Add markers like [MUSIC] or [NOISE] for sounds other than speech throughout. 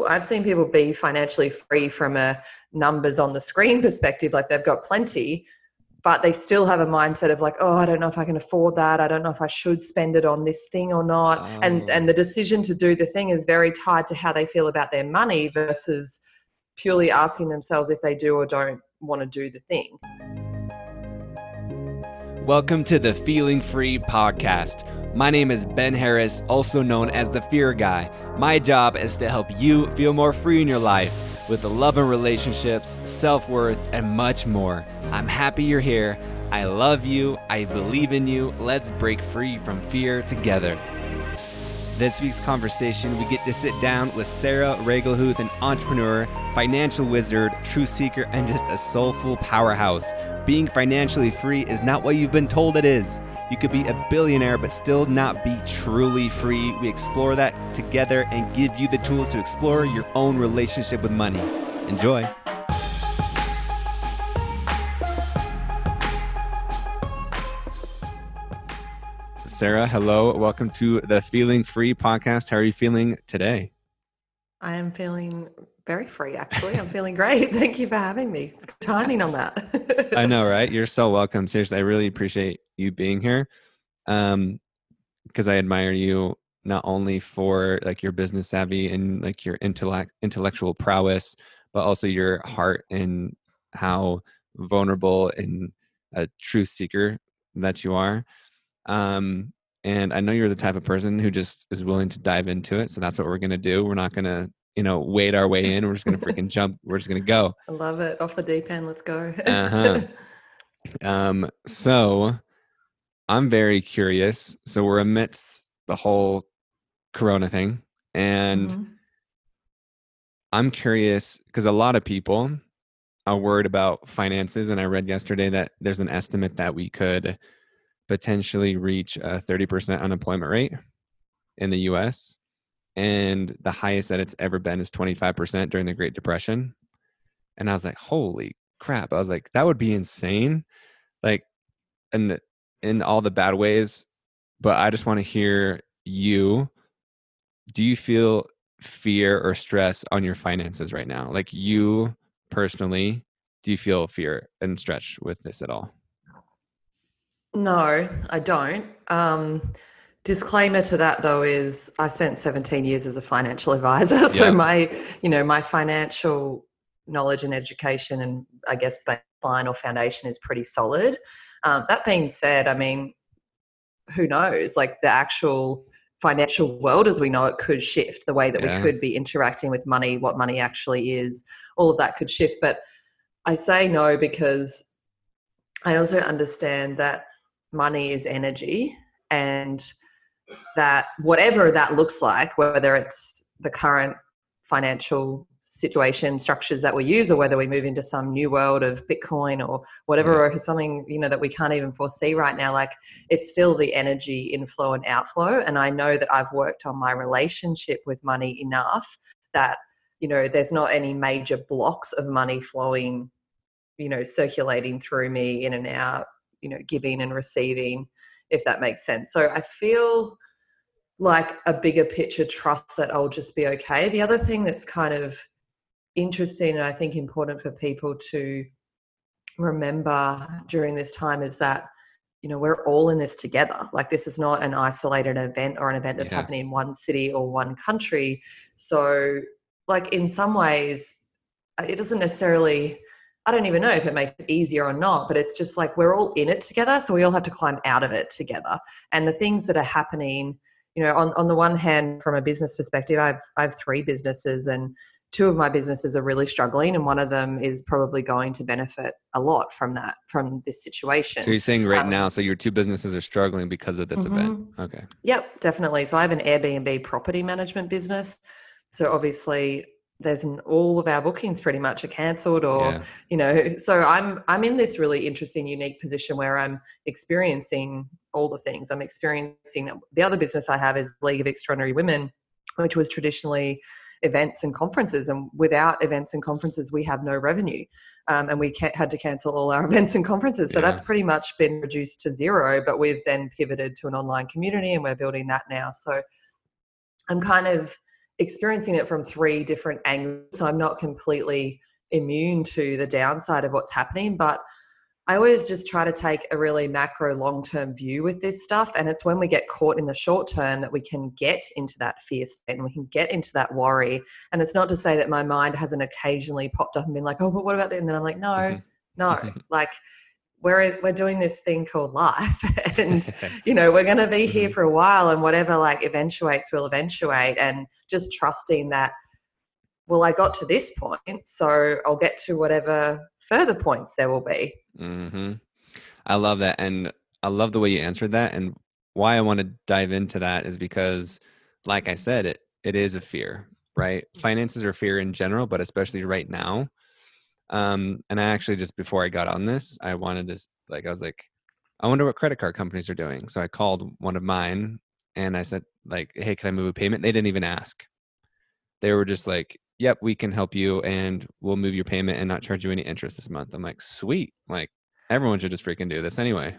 people I've seen people be financially free from a numbers on the screen [LAUGHS] perspective, like they've got plenty, but they still have a mindset of like, oh, I don't know if I can afford that. I don't know if I should spend it on this thing or not. Oh. And and the decision to do the thing is very tied to how they feel about their money versus purely asking themselves if they do or don't want to do the thing. Welcome to the Feeling Free podcast. My name is Ben Harris, also known as the Fear Guy. My job is to help you feel more free in your life with the love and relationships, self worth, and much more. I'm happy you're here. I love you. I believe in you. Let's break free from fear together. This week's conversation, we get to sit down with Sarah Riegelhuth, an entrepreneur, financial wizard, truth seeker, and just a soulful powerhouse. Being financially free is not what you've been told it is. You could be a billionaire but still not be truly free. We explore that together and give you the tools to explore your own relationship with money. Enjoy. Sarah, hello. Welcome to the Feeling Free podcast. How are you feeling today? I am feeling very free, actually. I'm feeling great. [LAUGHS] Thank you for having me. It's timing on that. [LAUGHS] I know, right? You're so welcome. Seriously, I really appreciate you being here. Um, because I admire you not only for like your business savvy and like your intellect intellectual prowess, but also your heart and how vulnerable and a truth seeker that you are. Um, and I know you're the type of person who just is willing to dive into it. So that's what we're going to do. We're not going to you know, wade our way in. We're just gonna freaking [LAUGHS] jump. We're just gonna go. I love it. Off the deep end. Let's go. uh-huh. [LAUGHS] Um, so I'm very curious. So we're amidst the whole corona thing. And mm-hmm. I'm curious because a lot of people are worried about finances. And I read yesterday that there's an estimate that we could potentially reach a 30% unemployment rate in the US and the highest that it's ever been is 25% during the Great Depression. And I was like, holy crap. I was like, that would be insane. Like, and in all the bad ways. But I just want to hear you. Do you feel fear or stress on your finances right now? Like, you personally, do you feel fear and stretch with this at all? No, I don't. Um, Disclaimer to that though is I spent 17 years as a financial advisor. [LAUGHS] So yeah. my, you know, my financial knowledge and education and I guess baseline or foundation is pretty solid. Um, that being said, I mean, who knows? Like the actual financial world as we know it could shift the way that yeah. we could be interacting with money, what money actually is, all of that could shift. But I say no because I also understand that money is energy and that whatever that looks like, whether it's the current financial situation structures that we use or whether we move into some new world of bitcoin or whatever yeah. or if it's something you know that we can't even foresee right now like it's still the energy inflow and outflow and i know that i've worked on my relationship with money enough that you know there's not any major blocks of money flowing you know circulating through me in and out you know giving and receiving if that makes sense. So I feel like a bigger picture trust that I'll just be okay. The other thing that's kind of interesting and I think important for people to remember during this time is that you know we're all in this together like this is not an isolated event or an event that's yeah. happening in one city or one country so like in some ways uh, it doesn't necessarily I don't even know if it makes it easier or not, but it's just like we're all in it together. So we all have to climb out of it together. And the things that are happening, you know, on, on the one hand, from a business perspective, I've, I have three businesses and two of my businesses are really struggling and one of them is probably going to benefit a lot from that from this situation. So you're saying right um, now so your two businesses are struggling because of this mm-hmm. event okay. Yep definitely. So i have an airbnb property management business. So obviously there's an, all of our bookings pretty much are cancelled or yeah. you know so i'm i'm in this really interesting unique position where i'm experiencing all the things. I'm experiencing the other business i have is league of extraordinary women which was traditionally events and conferences and without events and conferences we have no revenue. Um, and we had to cancel all our [LAUGHS] events and conferences. So yeah. that's pretty much been reduced to zero but we've then pivoted to an online community and we're building that now. So i'm kind of experiencing it from three different angles. So I'm not completely immune to the downside of what's happening, but I always just try to take a really macro long term view with this stuff. And it's when we get caught in the short term that we can get into that fear state and we can get into that worry. And it's not to say that my mind hasn't occasionally popped up and been like, oh, but what about that? And then I'm like, no, mm-hmm. no. like, we're we're doing this thing called life [LAUGHS] and [LAUGHS] you know we're going to be here mm-hmm. for a while and whatever like eventuates will eventuate and just trusting that well i got to this point so i'll get to whatever further points there will be mm-hmm. i love that and i love the way you answered that and why i want to dive into that is because like i said it it is a fear right finances are fear in general but especially right now um, and I actually just before I got on this, I wanted to like I was like, I wonder what credit card companies are doing. So I called one of mine and I said like, hey, can I move a payment? They didn't even ask. They were just like, yep, we can help you and we'll move your payment and not charge you any interest this month. I'm like, sweet. Like everyone should just freaking do this anyway.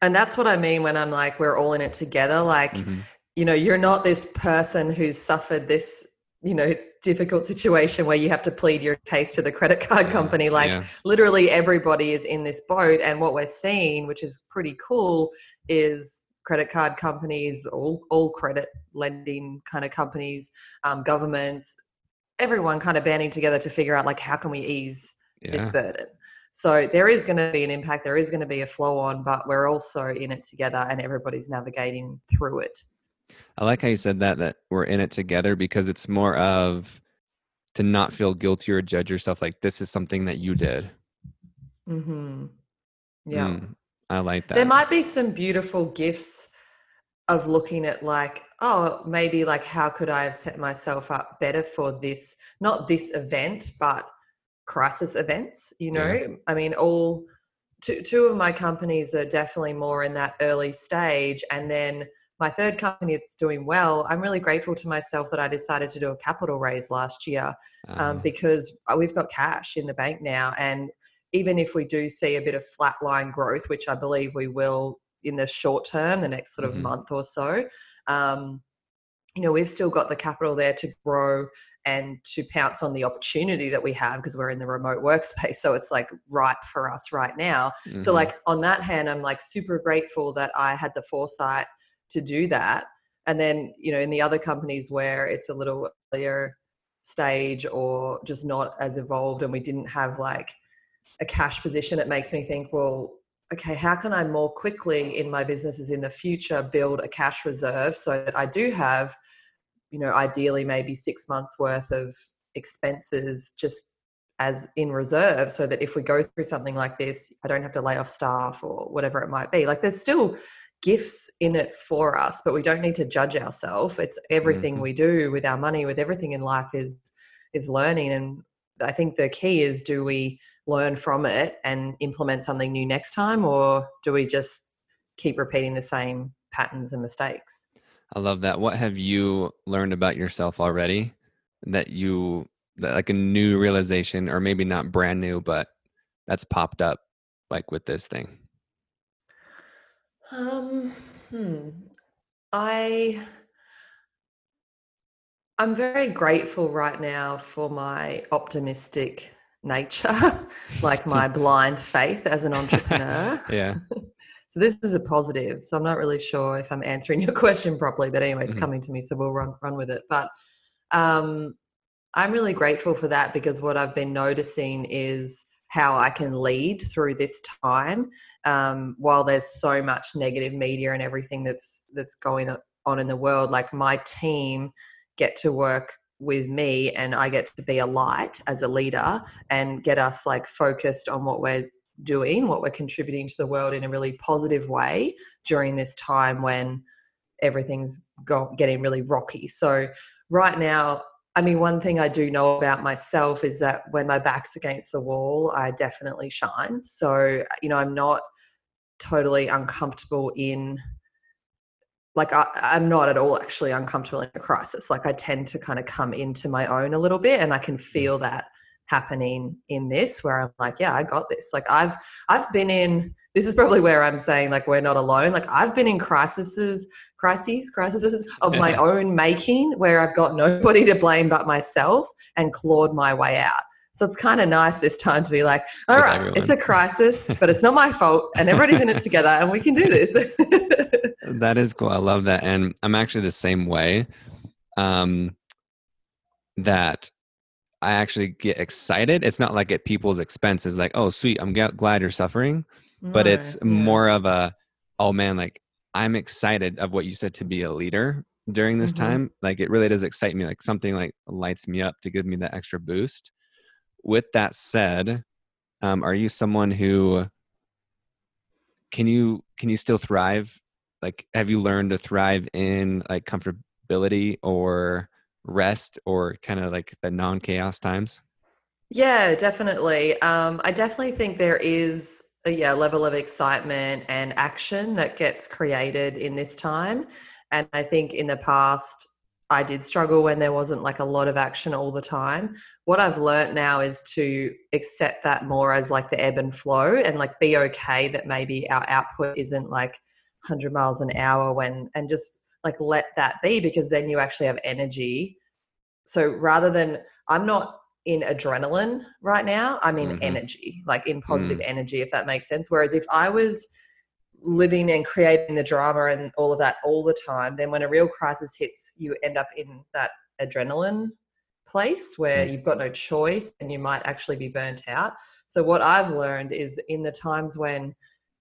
And that's what I mean when I'm like, we're all in it together. Like, mm-hmm. you know, you're not this person who's suffered this you know difficult situation where you have to plead your case to the credit card yeah, company like yeah. literally everybody is in this boat and what we're seeing which is pretty cool is credit card companies all, all credit lending kind of companies um, governments everyone kind of banding together to figure out like how can we ease yeah. this burden so there is going to be an impact there is going to be a flow on but we're also in it together and everybody's navigating through it I like how you said that that we're in it together because it's more of to not feel guilty or judge yourself like this is something that you did. Mm-hmm. Yeah. Mm, I like that. There might be some beautiful gifts of looking at like, oh, maybe like how could I have set myself up better for this, not this event, but crisis events, you know? Yeah. I mean, all two two of my companies are definitely more in that early stage and then my third company it's doing well i'm really grateful to myself that i decided to do a capital raise last year um, uh. because we've got cash in the bank now and even if we do see a bit of flatline growth which i believe we will in the short term the next sort of mm-hmm. month or so um, you know we've still got the capital there to grow and to pounce on the opportunity that we have because we're in the remote workspace so it's like right for us right now mm-hmm. so like on that hand i'm like super grateful that i had the foresight to do that and then you know in the other companies where it's a little earlier stage or just not as evolved and we didn't have like a cash position it makes me think well okay how can i more quickly in my businesses in the future build a cash reserve so that i do have you know ideally maybe six months worth of expenses just as in reserve so that if we go through something like this i don't have to lay off staff or whatever it might be? Like there's still gifts in it for us but we don't need to judge ourselves it's everything mm-hmm. we do with our money with everything in life is is learning. And i think the key is do we learn from it and implement something new next time or do we just keep repeating the same patterns and mistakes? I love that. What have you learned about yourself already that you that like a new realization or maybe not brand new but that's popped up like with this thing? Um, hmm. I I'm very grateful right now for my optimistic nature, [LAUGHS] like my blind faith as an entrepreneur. [LAUGHS] yeah. [LAUGHS] so this is a positive. So I'm not really sure if I'm answering your question properly, but anyway, it's mm-hmm. coming to me, so we'll run run with it. But um, I'm really grateful for that because what I've been noticing is how I can lead through this time um, while there's so much negative media and everything that's that's going on in the world like my team get to work with me and I get to be a light as a leader and get us like focused on what we're doing what we're contributing to the world in a really positive way during this time when everything's getting really rocky so right now I mean, one thing I do know about myself is that when my back's against the wall, I definitely shine. So, you know, I'm not totally uncomfortable in, like, I, am not at all actually uncomfortable in a crisis. Like, I tend to kind of come into my own a little bit, and I can feel mm. that happening in this where I'm like, yeah, I got this. Like, I've I've been in this is probably where I'm saying like we're not alone. Like I've been in crises, crises, crises of my [LAUGHS] own making where I've got nobody to blame but myself and clawed my way out. So it's kind of nice this time to be like, all With right, everyone. it's a crisis, [LAUGHS] but it's not my fault, and everybody's in it together, and we can do this. [LAUGHS] that is cool. I love that, and I'm actually the same way. Um, that I actually get excited. It's not like at people's expenses, like, oh, sweet, I'm g- glad you're suffering. No, but it's yeah. more of a, oh man, like I'm excited of what you said to be a leader during this mm-hmm. time. Like it really does excite me. Like something like lights me up to give me that extra boost. With that said, um, are you someone who can you can you still thrive? Like, have you learned to thrive in like comfortability or rest or kind of like the non chaos times? Yeah, definitely. Um, I definitely think there is a yeah, level of excitement and action that gets created in this time. And I think in the past, I did struggle when there wasn't like a lot of action all the time. What I've learned now is to accept that more as like the ebb and flow and like be okay that maybe our output isn't like 100 miles an hour when, and just like let that be because then you actually have energy. So rather than, I'm not in adrenaline right now, I'm in mm-hmm. energy, like in positive mm. energy, if that makes sense. Whereas if I was living and creating the drama and all of that all the time, then when a real crisis hits, you end up in that adrenaline place where mm. you've got no choice and you might actually be burnt out. So, what I've learned is in the times when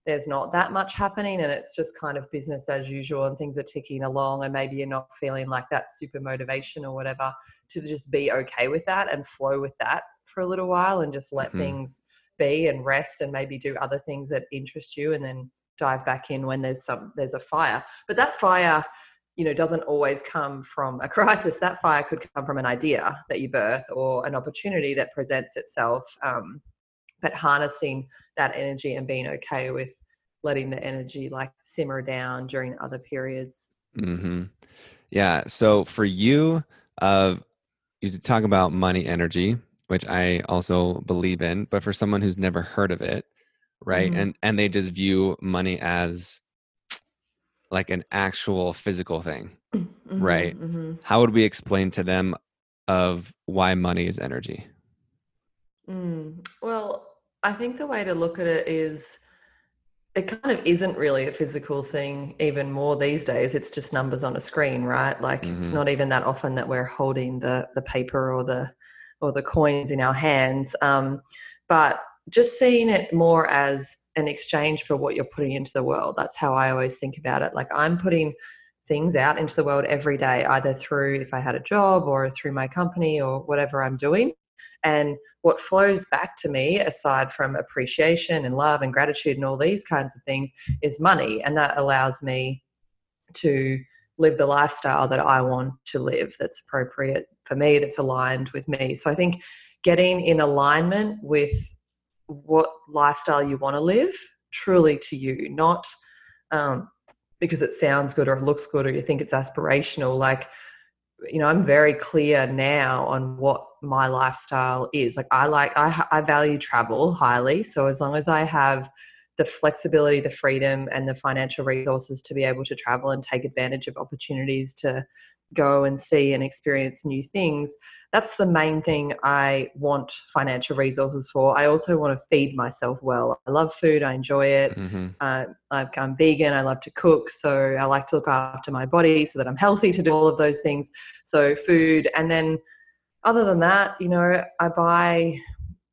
there's not that much happening and it's just kind of business as usual and things are ticking along and maybe you're not feeling like that super motivation or whatever to just be okay with that and flow with that for a little while and just let mm-hmm. things be and rest and maybe do other things that interest you and then dive back in when there's some there's a fire. But that fire you know doesn't always come from a crisis. That fire could come from an idea that you birth or an opportunity that presents itself um, but harnessing that energy and being okay with letting the energy like simmer down during other periods. Mm-hmm. yeah so for you of uh, you talk about money energy which i also believe in but for someone who's never heard of it right mm-hmm. and and they just view money as like an actual physical thing mm-hmm, right mm-hmm. how would we explain to them of why money is energy mm. well I think the way to look at it is it kind of isn't really a physical thing even more these days. It's just numbers on a screen, right? Like mm-hmm. it's not even that often that we're holding the the paper or the or the coins in our hands. Um, but just seeing it more as an exchange for what you're putting into the world. That's how I always think about it. Like I'm putting things out into the world every day, either through if I had a job or through my company or whatever I'm doing. And what flows back to me, aside from appreciation and love and gratitude and all these kinds of things, is money. And that allows me to live the lifestyle that I want to live that's appropriate for me, that's aligned with me. So I think getting in alignment with what lifestyle you want to live truly to you, not um, because it sounds good or it looks good or you think it's aspirational. Like, you know i'm very clear now on what my lifestyle is like i like i, I value travel highly so as long as i have the flexibility the freedom and the financial resources to be able to travel and take advantage of opportunities to go and see and experience new things that's the main thing I want financial resources for. I also want to feed myself well. I love food, I enjoy it. Mm-hmm. Uh, I'm vegan, I love to cook, so I like to look after my body so that I'm healthy to do all of those things. So, food. And then, other than that, you know, I buy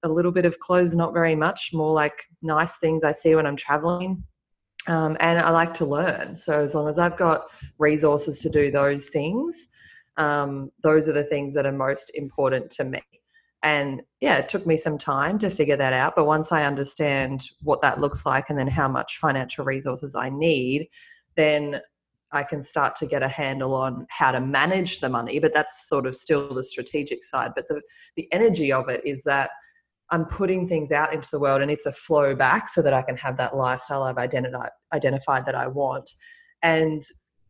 a little bit of clothes, not very much, more like nice things I see when I'm traveling. Um, and I like to learn. So, as long as I've got resources to do those things, um, those are the things that are most important to me. And yeah it took me some time to figure that out but once i understand what that looks like and then how much financial resources i need then i can start to get a handle on how to manage the money. But that's sort of still the strategic side. But the the energy of it is that i'm putting things out into the world and it's a flow back so that i can have that lifestyle i've identified identified that i want. And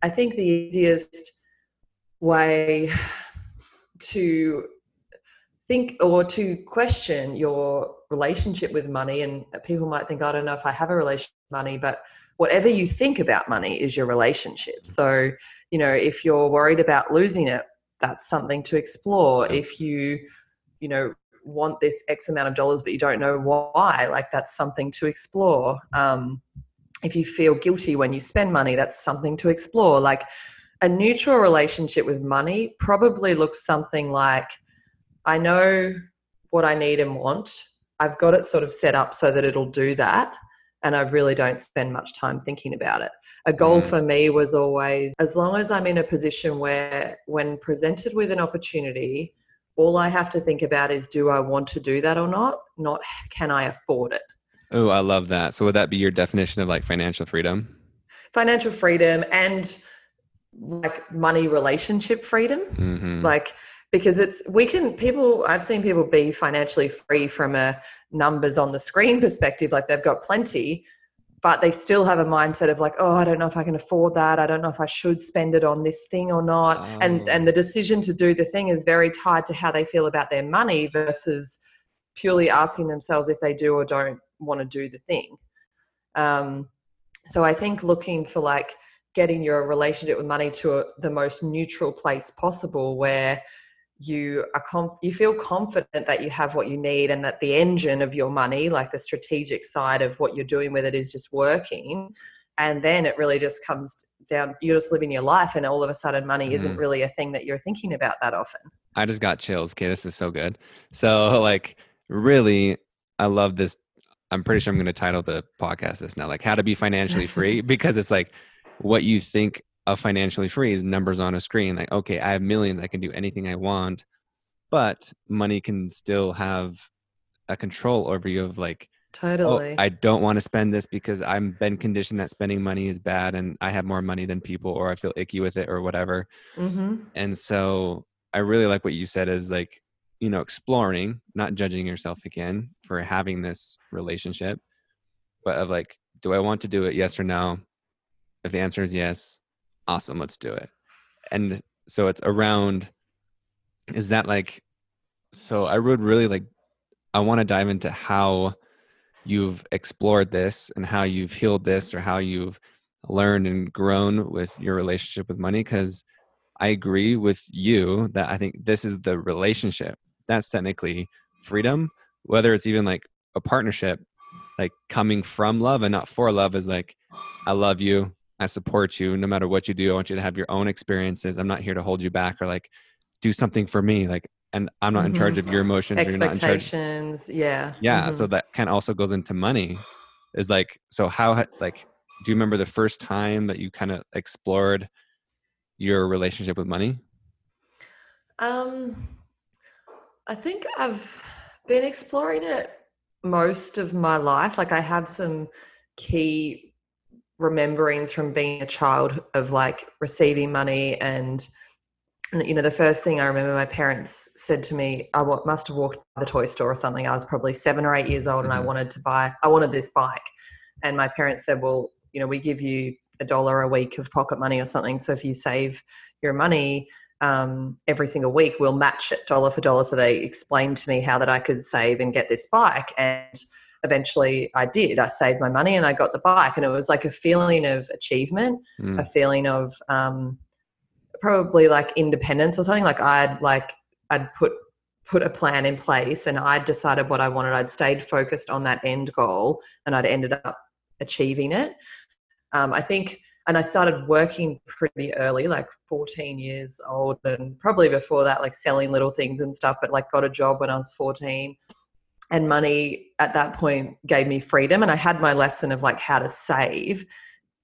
i think the easiest way to think or to question your relationship with money and people might think i don't know if i have a relationship with money but whatever you think about money is your relationship. So you know if you're worried about losing it that's something to explore. If you you know want this x amount of dollars but you don't know why like that's something to explore um, if you feel guilty when you spend money that's something to explore like a neutral relationship with money probably looks something like I know what I need and want. I've got it sort of set up so that it'll do that. And I really don't spend much time thinking about it. A goal mm. for me was always as long as I'm in a position where, when presented with an opportunity, all I have to think about is do I want to do that or not? Not can I afford it? Oh, I love that. So, would that be your definition of like financial freedom? Financial freedom and like money relationship freedom. Mm-hmm. Like, because it's we can people i've seen people be financially free from a numbers on the screen [LAUGHS] perspective like they've got plenty but they still have a mindset of like oh i don't know if i can afford that. I don't know if i should spend it on this thing or not. Oh. and and the decision to do the thing is very tied to how they feel about their money versus purely asking themselves if they do or don't want to do the thing. Um, so i think looking for like getting your relationship with money to a, the most neutral place possible where you are conf- you feel confident that you have what you need and that the engine of your money like the strategic side of what you're doing with it is just working. And then it really just comes down you're just living your life and all of a sudden money mm-hmm. isn't really a thing that you're thinking about that often. I just got chills okay this is so good. So [LAUGHS] like really i love this. I'm pretty sure i'm going to title the podcast this now like how to be financially free [LAUGHS] because it's like what you think of financially free is numbers on a screen. Like, okay, I have millions, I can do anything I want, but money can still have a control over you of like, oh, totally. Oh, I don't want to spend this because i've been conditioned that spending money is bad and I have more money than people or I feel icky with it or whatever. Mm-hmm. And so I really like what you said is like, you know, exploring, not judging yourself again for having this relationship, but of like, do I want to do it? Yes or no? If the answer is yes, awesome let's do it. And so it's around is that like so i would really like i want to dive into how you've explored this and how you've healed this or how you've learned and grown with your relationship with money because i agree with you that i think this is the relationship. That's technically freedom whether it's even like a partnership like coming from love and not for love is like i love you I support you no matter what you do. I want you to have your own experiences. I'm not here to hold you back or like do something for me. Like, and I'm not mm-hmm. in charge of your emotions. Expectations. Yeah. Yeah. Mm-hmm. So that kind of also goes into money is like, so how, like, do you remember the first time that you kind of explored your relationship with money? Um, I think I've been exploring it most of my life. Like I have some key rememberings from being a child of like receiving money and you know the first thing i remember my parents said to me i must have walked by the toy store or something. I was probably seven or eight years old and i mm-hmm. wanted to buy i wanted this bike. And my parents said well you know we give you a dollar a week of pocket money or something so if you save your money um, every single week we'll match it dollar for dollar. So they explained to me how that i could save and get this bike. And eventually I did. I saved my money and I got the bike, and it was like a feeling of achievement, mm. a feeling of um, probably like independence or something. Like I'd like I'd put put a plan in place and I'd decided what I wanted. I'd stayed focused on that end goal, and I'd ended up achieving it. Um, I think. And I started working pretty early, like 14 years old, and probably before that, like selling little things and stuff, but like got a job when I was 14 and money at that point gave me freedom and i had my lesson of like how to save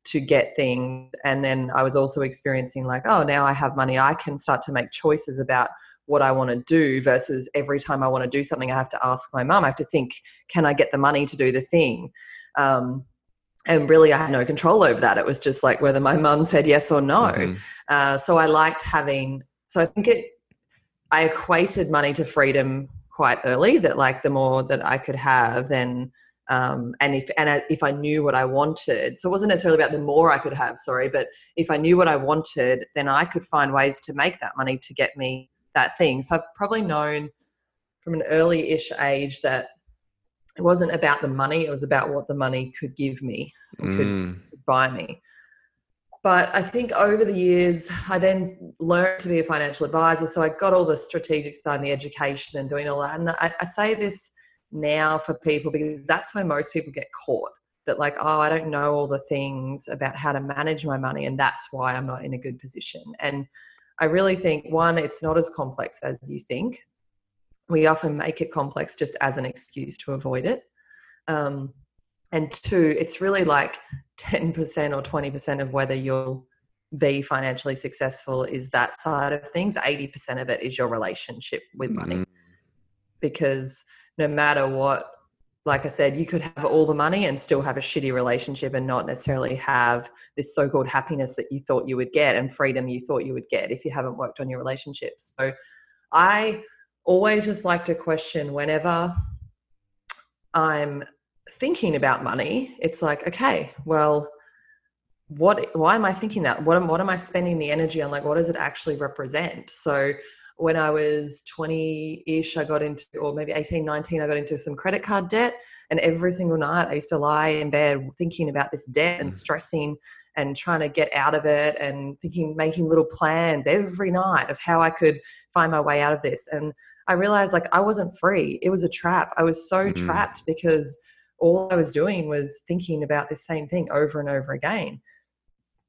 to get things. And then i was also experiencing like oh now i have money i can start to make choices about what i want to do versus every time i want to do something i have to ask my mum. I have to think can i get the money to do the thing? Um, and really i had no control over that. It was just like whether my mum said yes or no. Mm-hmm. uh, so i liked having so i think it i equated money to freedom quite early that like the more that I could have, then um, and if and if I knew what I wanted, so it wasn't necessarily about the more I could have, sorry, but if I knew what I wanted, then I could find ways to make that money to get me that thing. So I've probably known from an early-ish age that it wasn't about the money; it was about what the money could give me, mm. could buy me. But I think over the years, I then learned to be a financial advisor. So I got all the strategic side and the education and doing all that. And I, I say this now for people because that's where most people get caught that like oh i don't know all the things about how to manage my money and that's why i'm not in a good position and i really think one it's not as complex as you think we often make it complex just as an excuse to avoid it um, and two it's really like 10% or 20% of whether you'll be financially successful is that side of things 80% of it is your relationship with money mm-hmm. because no matter what like I said, you could have all the money and still have a shitty relationship and not necessarily have this so called happiness that you thought you would get and freedom you thought you would get if you haven't worked on your relationships. So I always just like to question whenever I'm thinking about money, it's like, okay, well, what why am I thinking that? What am what am I spending the energy on? Like what does it actually represent? So when I was 20 ish, I got into, or maybe 18, 19, I got into some credit card debt. And every single night I used to lie in bed thinking about this debt and mm. stressing and trying to get out of it and thinking, making little plans every night of how I could find my way out of this. And I realized like I wasn't free. It was a trap. I was so mm-hmm. trapped because all I was doing was thinking about this same thing over and over again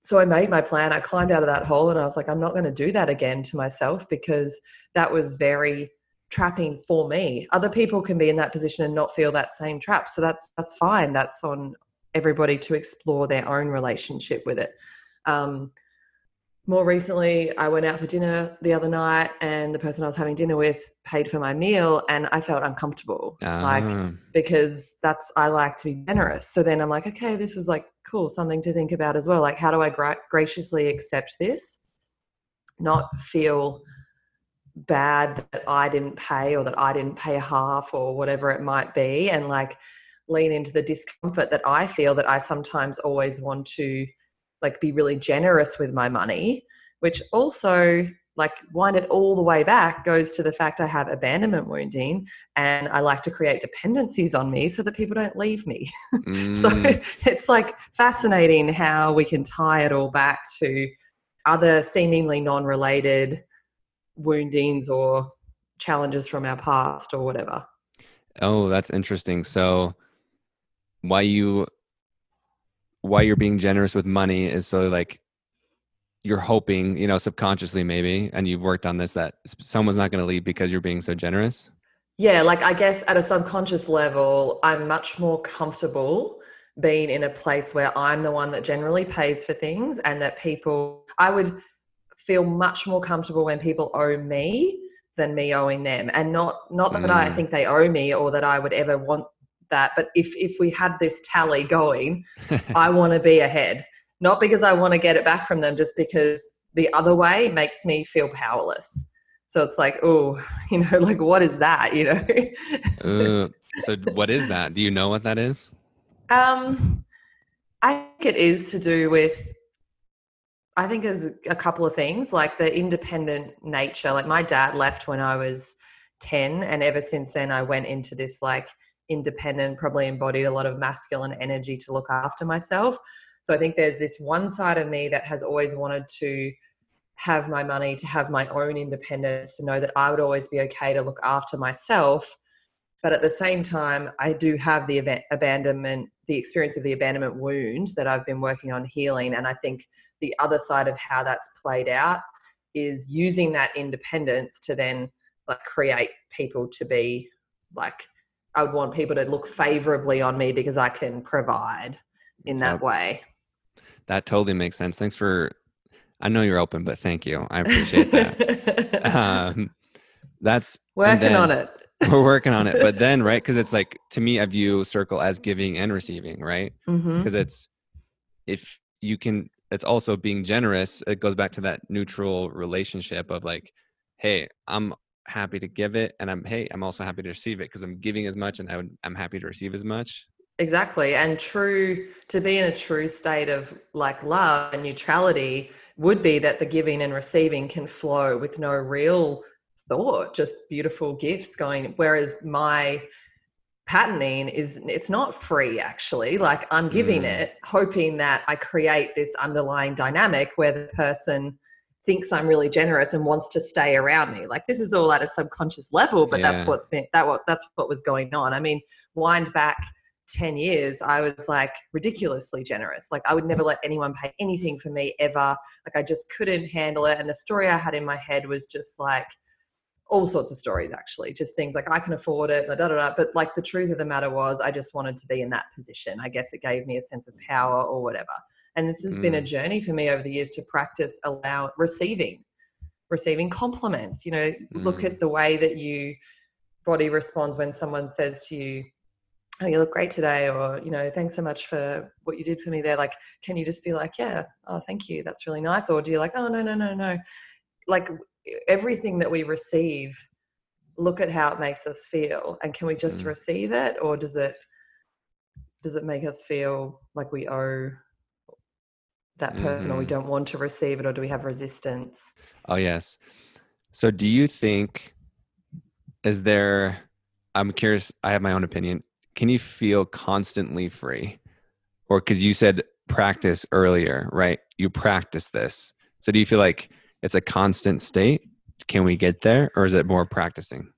so I made my plan. I climbed out of that hole and I was like, I'm not going to do that again to myself because that was very trapping for me. Other people can be in that position and not feel that same trap. So that's that's fine. That's on everybody to explore their own relationship with it. Um, more recently, I went out for dinner the other night, and the person I was having dinner with paid for my meal, and I felt uncomfortable, like ah. because that's I like to be generous. So then I'm like, okay, this is like cool, something to think about as well. Like, how do I gra- graciously accept this, not feel bad that I didn't pay or that I didn't pay half or whatever it might be, and like lean into the discomfort that I feel that I sometimes always want to like be really generous with my money, which also like wind it all the way back goes to the fact I have abandonment wounding and I like to create dependencies on me so that people don't leave me. [LAUGHS] Mm. so it's like fascinating how we can tie it all back to other seemingly non related woundings or challenges from our past or whatever. Oh, that's interesting. So why you why you're being generous with money is so like you're hoping, you know, subconsciously maybe, and you've worked on this that someone's not going to leave because you're being so generous. Yeah, like I guess at a subconscious level, I'm much more comfortable being in a place where I'm the one that generally pays for things and that people, I would feel much more comfortable when people owe me than me owing them. And not, not that mm. I think they owe me or that I would ever want that but if if we had this tally going [LAUGHS] i want to be ahead. Not because i want to get it back from them just because the other way makes me feel powerless. So it's like oh [LAUGHS] you know like what is that you know? Uh, [LAUGHS] so what is that? Do you know what that is? Um i think it is to do with i think there's a couple of things like the independent nature. Like my dad left when i was 10 and ever since then i went into this like independent, probably embodied a lot of masculine energy to look after myself. So I think there's this one side of me that has always wanted to have my money, to have my own independence, to know that I would always be okay to look after myself. But at the same time, I do have the abandonment, the experience of the abandonment wound that I've been working on healing. And I think the other side of how that's played out is using that independence to then like create people to be like I would want people to look favorably on me because I can provide in that yep. way. That totally makes sense. Thanks for, I know you're open, but thank you. I appreciate that. [LAUGHS] um, that's working then, on it. [LAUGHS] we're working on it. But then, right, because it's like, to me, I view circle as giving and receiving, right? Because mm-hmm. it's, if you can, it's also being generous. It goes back to that neutral relationship of like, hey, I'm happy to give it and i'm hey i'm also happy to receive it because i'm giving as much and I would, i'm happy to receive as much exactly and true to be in a true state of like love and neutrality would be that the giving and receiving can flow with no real thought, just beautiful gifts going. Whereas my patterning is it's not free actually like i'm giving mm. it hoping that i create this underlying dynamic where the person thinks i'm really generous and wants to stay around me. Like this is all at a subconscious level but yeah. that's what's been that what that's what was going on. I mean wind back 10 years i was like ridiculously generous. Like i would never let anyone pay anything for me ever. Like i just couldn't handle it. And the story i had in my head was just like all sorts of stories actually. Just things like i can afford it da, da, da, but like the truth of the matter was i just wanted to be in that position. I guess it gave me a sense of power or whatever and this has mm. been a mm. journey for me over the years to practice allow receiving receiving compliments you know mm. look at the way that you body responds when someone says to you oh you look great today or you know thanks so much for what you did for me there like can you just be like yeah oh thank you that's really nice or do you like oh no no no no like everything that we receive look at how it makes us feel and can we just mm. receive it or does it does it make us feel like we owe that person mm-hmm. or we mm-hmm. don't want to receive it or do we have resistance? Oh yes. So do you think is there i'm curious i have my own opinion. Can you feel constantly free? Or because you said practice earlier right? You practice this. So do you feel like it's a constant state? Can we get there or is it more practicing?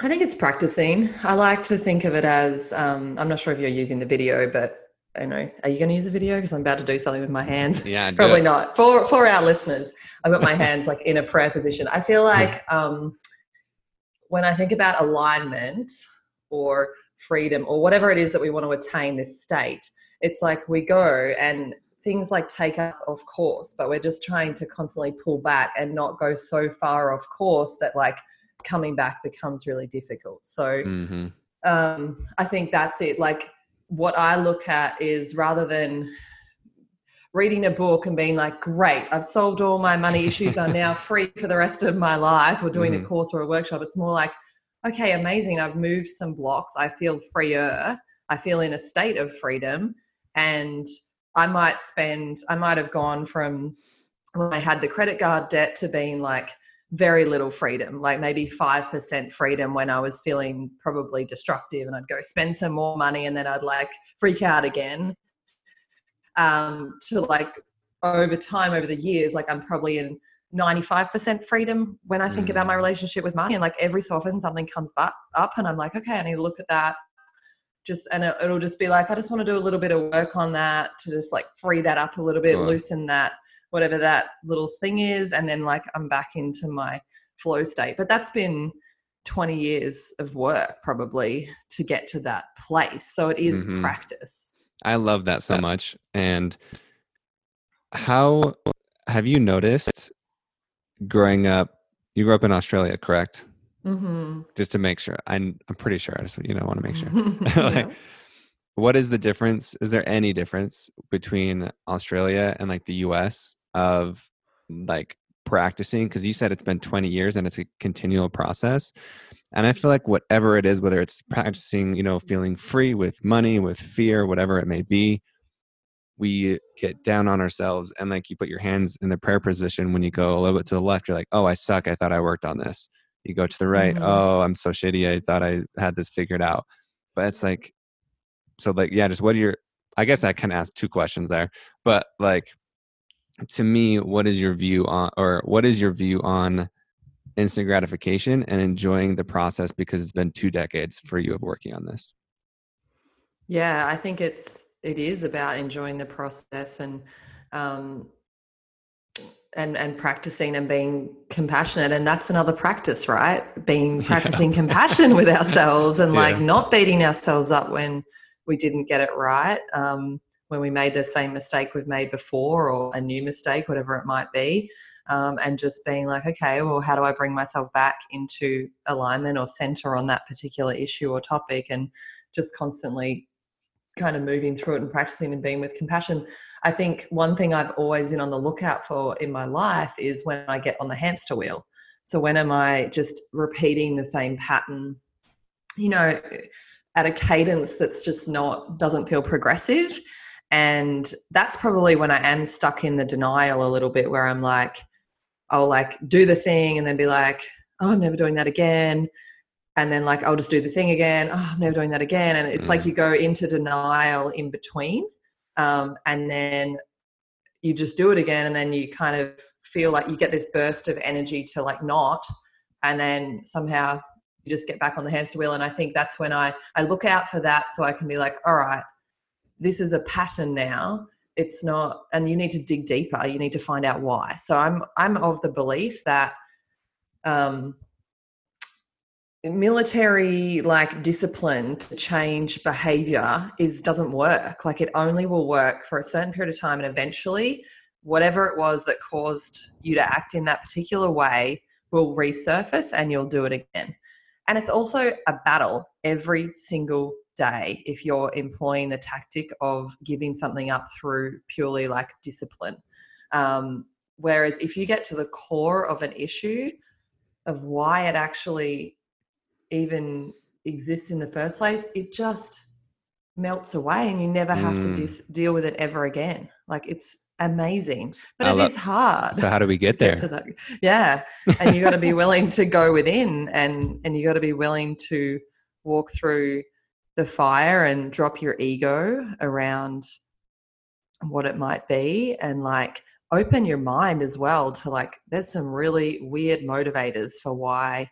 I think it's practicing. I like to think of it as um, i'm not sure if you're using the video but I know. Are you going to use a video? Because I'm about to do something with my hands. Yeah, [LAUGHS] probably not. For for our listeners, I've got my [LAUGHS] hands like in a prayer position. I feel like um, when I think about alignment or freedom or whatever it is that we want to attain this state, it's like we go and things like take us off course, but we're just trying to constantly pull back and not go so far off course that like coming back becomes really difficult. So mm-hmm. um, I think that's it. Like what I look at is rather than reading a book and being like, great, I've solved all my money issues. I'm now [LAUGHS] free for the rest of my life or doing mm-hmm. a course or a workshop. It's more like, okay, amazing. I've moved some blocks. I feel freer. I feel in a state of freedom. And I might spend, I might have gone from when I had the credit card debt to being like very little freedom, like maybe 5% freedom when I was feeling probably destructive and I'd go spend some more money and then I'd like freak out again. Um, to like over time, over the years, like I'm probably in 95% freedom when I think mm. about my mm. relationship with money. And like every so often something comes back up and I'm like, okay, I need to look at that just and it, will just be like i just want to do a little bit of work on that to just like free that up a little bit loosen that whatever that little thing is and then like i'm back into my flow state but that's been 20 years of work probably to get to that place so it is mm-hmm. practice i love that so much and how have you noticed growing up you grew up in australia correct mm-hmm. just to make sure. I'm I'm pretty sure. I just you know want to make sure. [LAUGHS] [LAUGHS] like. What is the difference? Is there any difference between Australia and like the U.S. of like practicing? Because you said it's been 20 years and it's a continual process. And I feel like whatever it is, whether it's practicing, you know, feeling free with money, with fear, whatever it may be, we get down on ourselves and like you put your hands in the prayer position when you go a little bit to the left you're like oh i suck i thought i worked on this you go to the right mm-hmm. oh i'm so shitty i thought i had this figured out but it's like so like yeah just what are your i guess i kind of asked two questions there but like to me what is your view on or what is your view on instant gratification and enjoying the process because it's been two decades for you of working on this yeah i think it's it is about enjoying the process and um, and and practicing and being compassionate and that's another practice right being [LAUGHS] practicing yeah. compassion with ourselves and yeah. like not beating ourselves up when we didn't get it right um, when we made the same mistake we've made before or a new mistake whatever it might be um, and just being like okay well how do i bring myself back into alignment or center on that particular issue or topic and just constantly kind of moving through it and practicing and being with compassion. I think one thing I've always been on the lookout for in my life is when I get on the hamster wheel. So when am I just repeating the same pattern, you know, at a cadence that's just not doesn't feel progressive. And that's probably when I am stuck in the denial a little bit where I'm like, I'll like do the thing and then be like, oh i'm never doing that again and then like i'll just do the thing again oh i'm never doing that again and it's mm. like you go into denial in between um, and then you just do it again and then you kind of feel like you get this burst of energy to like not and then somehow just get back on the hamster wheel and i think that's when i i look out for that so i can be like all right this is a pattern now. It's not and you need to dig deeper. You need to find out why. So i'm i'm of the belief that um military like discipline to change behavior is doesn't work. Like it only will work for a certain period of time and eventually whatever it was that caused you to act in that particular way will resurface and you'll do it again and it's also a battle every single day if you're employing the tactic of giving something up through purely like discipline um, whereas if you get to the core of an issue of why it actually even exists in the first place, it just melts away and you never have mm. to dis- deal with it ever again. Like it's amazing, but I it love, is hard. So how do we [LAUGHS] get there? Get yeah, and you got to be willing to go within, and and you got to be willing to walk through the fire and drop your ego around what it might be, and like open your mind as well to like. There's some really weird motivators for why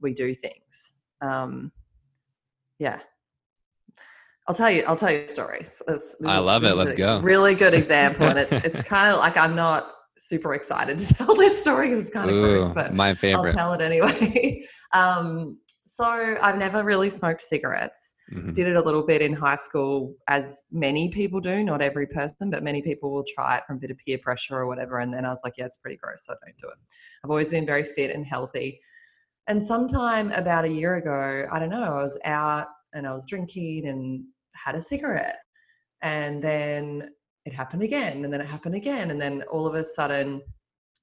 we do things. Um, yeah. I'll tell you. I'll tell you a story. I love it. Let's go. Really good [LAUGHS] example, and it's it's kind of like I'm not super excited to [LAUGHS] tell this story because it's kind of Ooh, gross, but my favorite. I'll tell it anyway. [LAUGHS] um, so I've never really smoked cigarettes. Mm-hmm. Did it a little bit in high school, as many people do. Not every person, but many people will try it from a bit of peer pressure or whatever. And then I was like, yeah, it's pretty gross, so I don't do it. I've always been very fit and healthy. And sometime about a year ago, I don't know, I was out and I was drinking and had a cigarette. And then it happened again. And then it happened again. And then all of a sudden,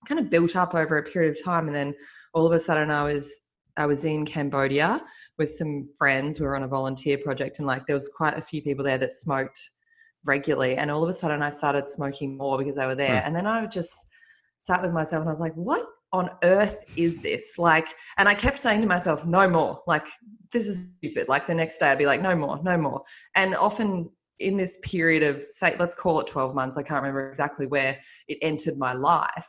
kind of built up over a period of time. And then all of a sudden, I was I was in Cambodia with some friends. We were on a volunteer project, and like there was quite a few people there that smoked regularly. And all of a sudden, I started smoking more because they were there. Hmm. And then I just sat with myself and I was like, "What on earth is this? Like, and I kept saying to myself, no more. Like, this is stupid. Like, the next day I'd be like, no more, no more. And often in this period of, say, let's call it 12 months, I can't remember exactly where it entered my life.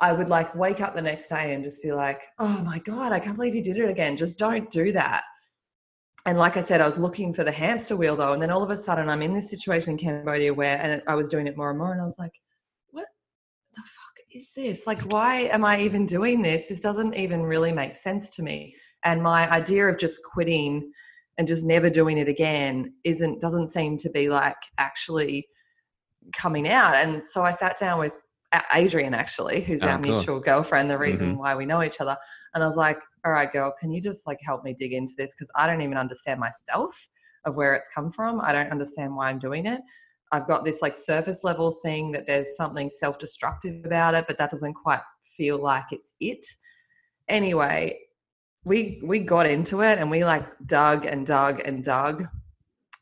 I would like wake up the next day and just be like, oh my God, I can't believe you did it again. Just don't do that. And like I said, I was looking for the hamster wheel though. And then all of a sudden I'm in this situation in Cambodia where, and I was doing it more and more. And I was like, is this? Like, why am I even doing this? This doesn't even really make sense to me. And my idea of just quitting and just never doing it again isn't doesn't seem to be like actually coming out. And so I sat down with Adrian actually, who's oh, our cool. mutual girlfriend, the reason mm-hmm. why we know each other. And I was like, all right, girl, can you just like help me dig into this? Because I don't even understand myself of where it's come from. I don't understand why I'm doing it. I've got this like surface level thing that there's something self destructive about it, but that doesn't quite feel like it's it. Anyway, we we got into it and we like dug and dug and dug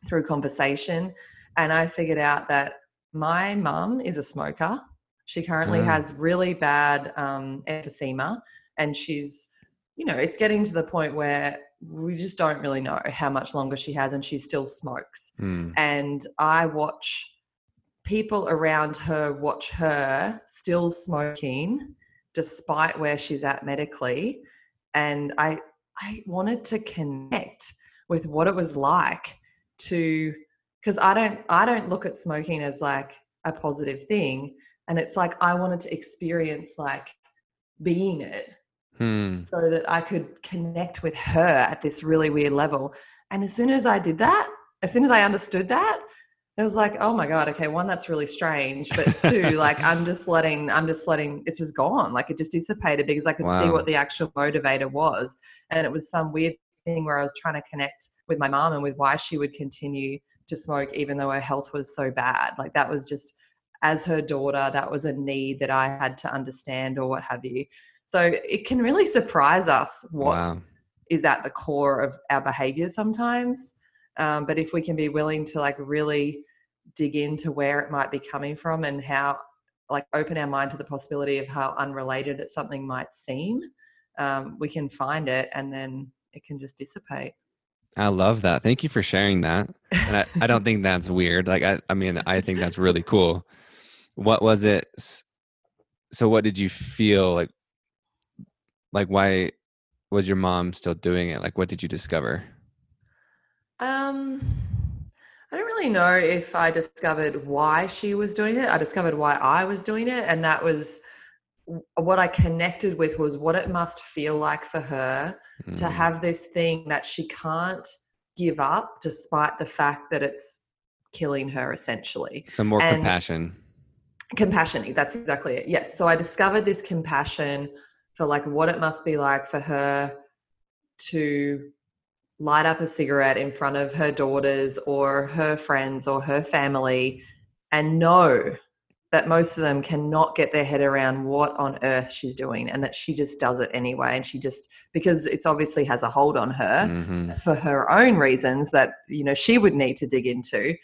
through conversation and I figured out that my mum is a smoker. She currently mm. has really bad um, emphysema and she's you know, it's getting to the point where we just don't really know how much longer she has and she still smokes. Mm. and i watch people around her watch her still smoking despite where she's at medically. And i i wanted to connect with what it was like to because i don't i don't look at smoking as like a positive thing. And it's like i wanted to experience like being it hmm. so that I could connect with her at this really weird level. And as soon as I did that, as soon as I understood that, it was like, oh my God, okay, one, that's really strange. But [LAUGHS] two, like I'm just letting, I'm just letting, it's just gone. Like it just dissipated because I could wow. see what the actual motivator was. And it was some weird thing where I was trying to connect with my mom and with why she would continue to smoke even though her health was so bad. Like that was just as her daughter, that was a need that I had to understand or what have you. So it can really surprise us what wow. is at the core of our behavior sometimes. Um, but if we can be willing to like really dig into where it might be coming from and how like open our mind to the possibility of how unrelated it something might seem um, we can find it and then it can just dissipate. I love that. Thank you for sharing that. And I, I don't think that's weird. Like, I, I mean, I think that's really cool. What was it? So, what did you feel like? Like, why was your mom still doing it? Like, what did you discover? Um, I don't really know if I discovered why she was doing it. I discovered why I was doing it, and that was what I connected with was what it must feel like for her mm. to have this thing that she can't give up despite the fact that it's killing her essentially. Some more and compassion. Compassion, that's exactly it. Yes. So I discovered this compassion for like what it must be like for her to light up a cigarette in front of her daughters or her friends or her family and know that most of them cannot get their head around what on earth she's doing and that she just does it anyway and she just because it's obviously has a hold on her mm-hmm. for her own reasons that you know she would need to dig into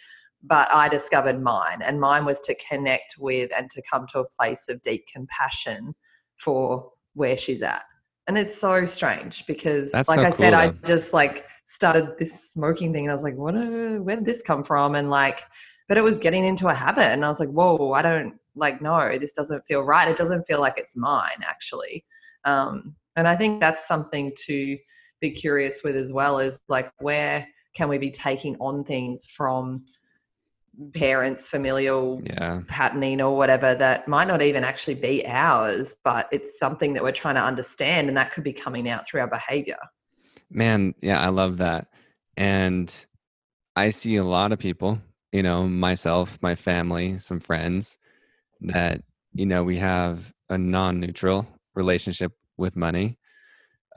but i discovered mine and mine was to connect with and to come to a place of deep compassion for where she's at. And it's so strange because That's like so i cool, said though. i just like started this smoking thing and i was like what uh, where did this come from? And like but it was getting into a habit and i was like whoa i don't like no this doesn't feel right. It doesn't feel like it's mine actually. Um, and i think that's something to be curious with as well is like where can we be taking on things from parents familial yeah. patterning or whatever that might not even actually be ours but it's something that we're trying to understand and that could be coming out through our behavior man yeah i love that and i see a lot of people you know, myself, my family, some friends that, you know, we have a non neutral relationship with money.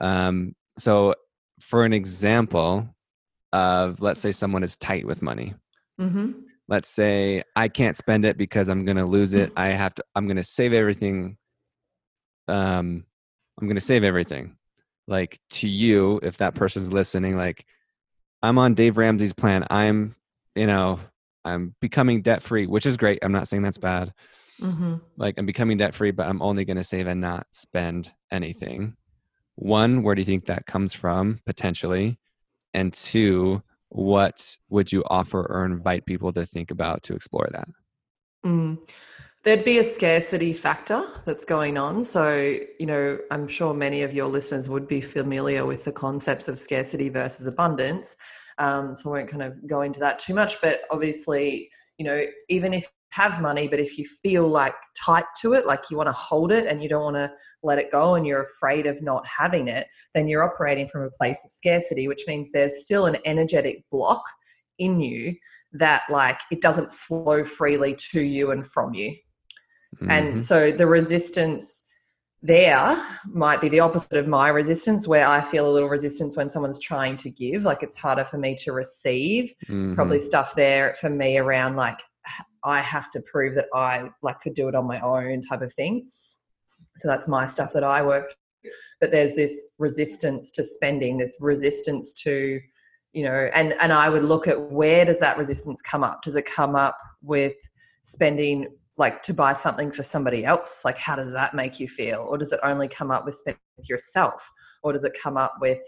Um, so, for an example of, let's say someone is tight with money. Mm-hmm. Let's say I can't spend it because I'm going to lose it. I have to, I'm going to save everything. Um, I'm going to save everything. Like to you, if that person's listening, like I'm on Dave Ramsey's plan. I'm, you know, I'm becoming debt free, which is great. I'm not saying that's bad. Mm-hmm. Like I'm becoming debt free, but I'm only going to save and not spend anything. One, where do you think that comes from potentially? And two, what would you offer or invite people to think about to explore that? Mm. There'd be a scarcity factor that's going on. So, you know, I'm sure many of your listeners would be familiar with the concepts of scarcity versus abundance. Um, so I won't kind of go into that too much. But obviously, you know, even if have money, but if you feel like tight to it, like you want to hold it and you don't want to let it go and you're afraid of not having it, then you're operating from a place of scarcity, which means there's still an energetic block in you that like it doesn't flow freely to you and from you. Mm-hmm. And so the resistance there might be the opposite of my resistance where i feel a little resistance when someone's trying to give like it's harder for me to receive mm-hmm. probably stuff there for me around like i have to prove that i like could do it on my own type of thing. So that's my stuff that i work through. But there's this resistance to spending this resistance to you know and and i would look at where does that resistance come up? Does it come up with spending like to buy something for somebody else? Like how does that make you feel? Or does it only come up with spending with yourself? Or does it come up with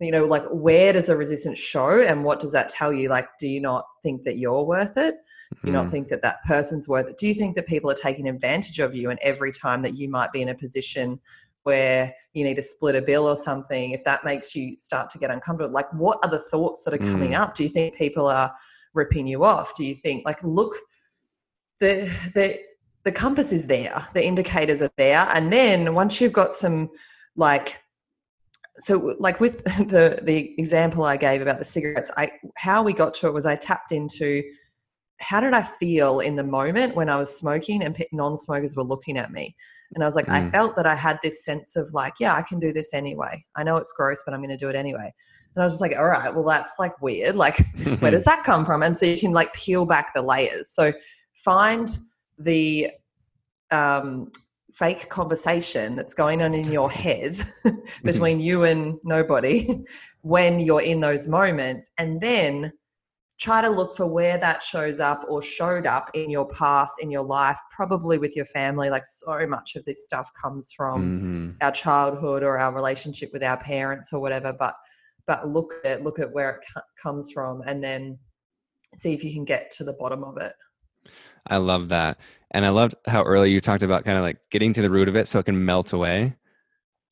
you know like where does the resistance show and what does that tell you? Like do you not think that you're worth it do you not mm-hmm. think that that person's worth it do you think that people are taking advantage of you and every time that you might be in a position where you need to split a bill or something if that makes you start to get uncomfortable like what are the thoughts that are coming mm. up do you think people are ripping you off do you think like look the the the compass is there the indicators are there and then once you've got some like so like with [LAUGHS] the the example i gave about the cigarettes i how we got to it was i tapped into how did i feel in the moment when i was smoking and non-smokers were looking at me? And i was like mm. i felt that i had this sense of like yeah i can do this anyway. I know it's gross but i'm going to do it anyway. And i was just like all right well that's like weird. [LAUGHS] Like where does [LAUGHS] that come from? And so you can like peel back the layers. So find the um, fake conversation that's going on in your head [LAUGHS] mm-hmm. between you and nobody when you're in those moments and then try to look for where that shows up or showed up in your past in your life probably with your family like so much of this stuff comes from mm-hmm. our childhood or our relationship with our parents or whatever but but look at look at where it comes from and then see if you can get to the bottom of it. I love that. And i loved how early you talked about kind of like getting to the root of it so it can melt away.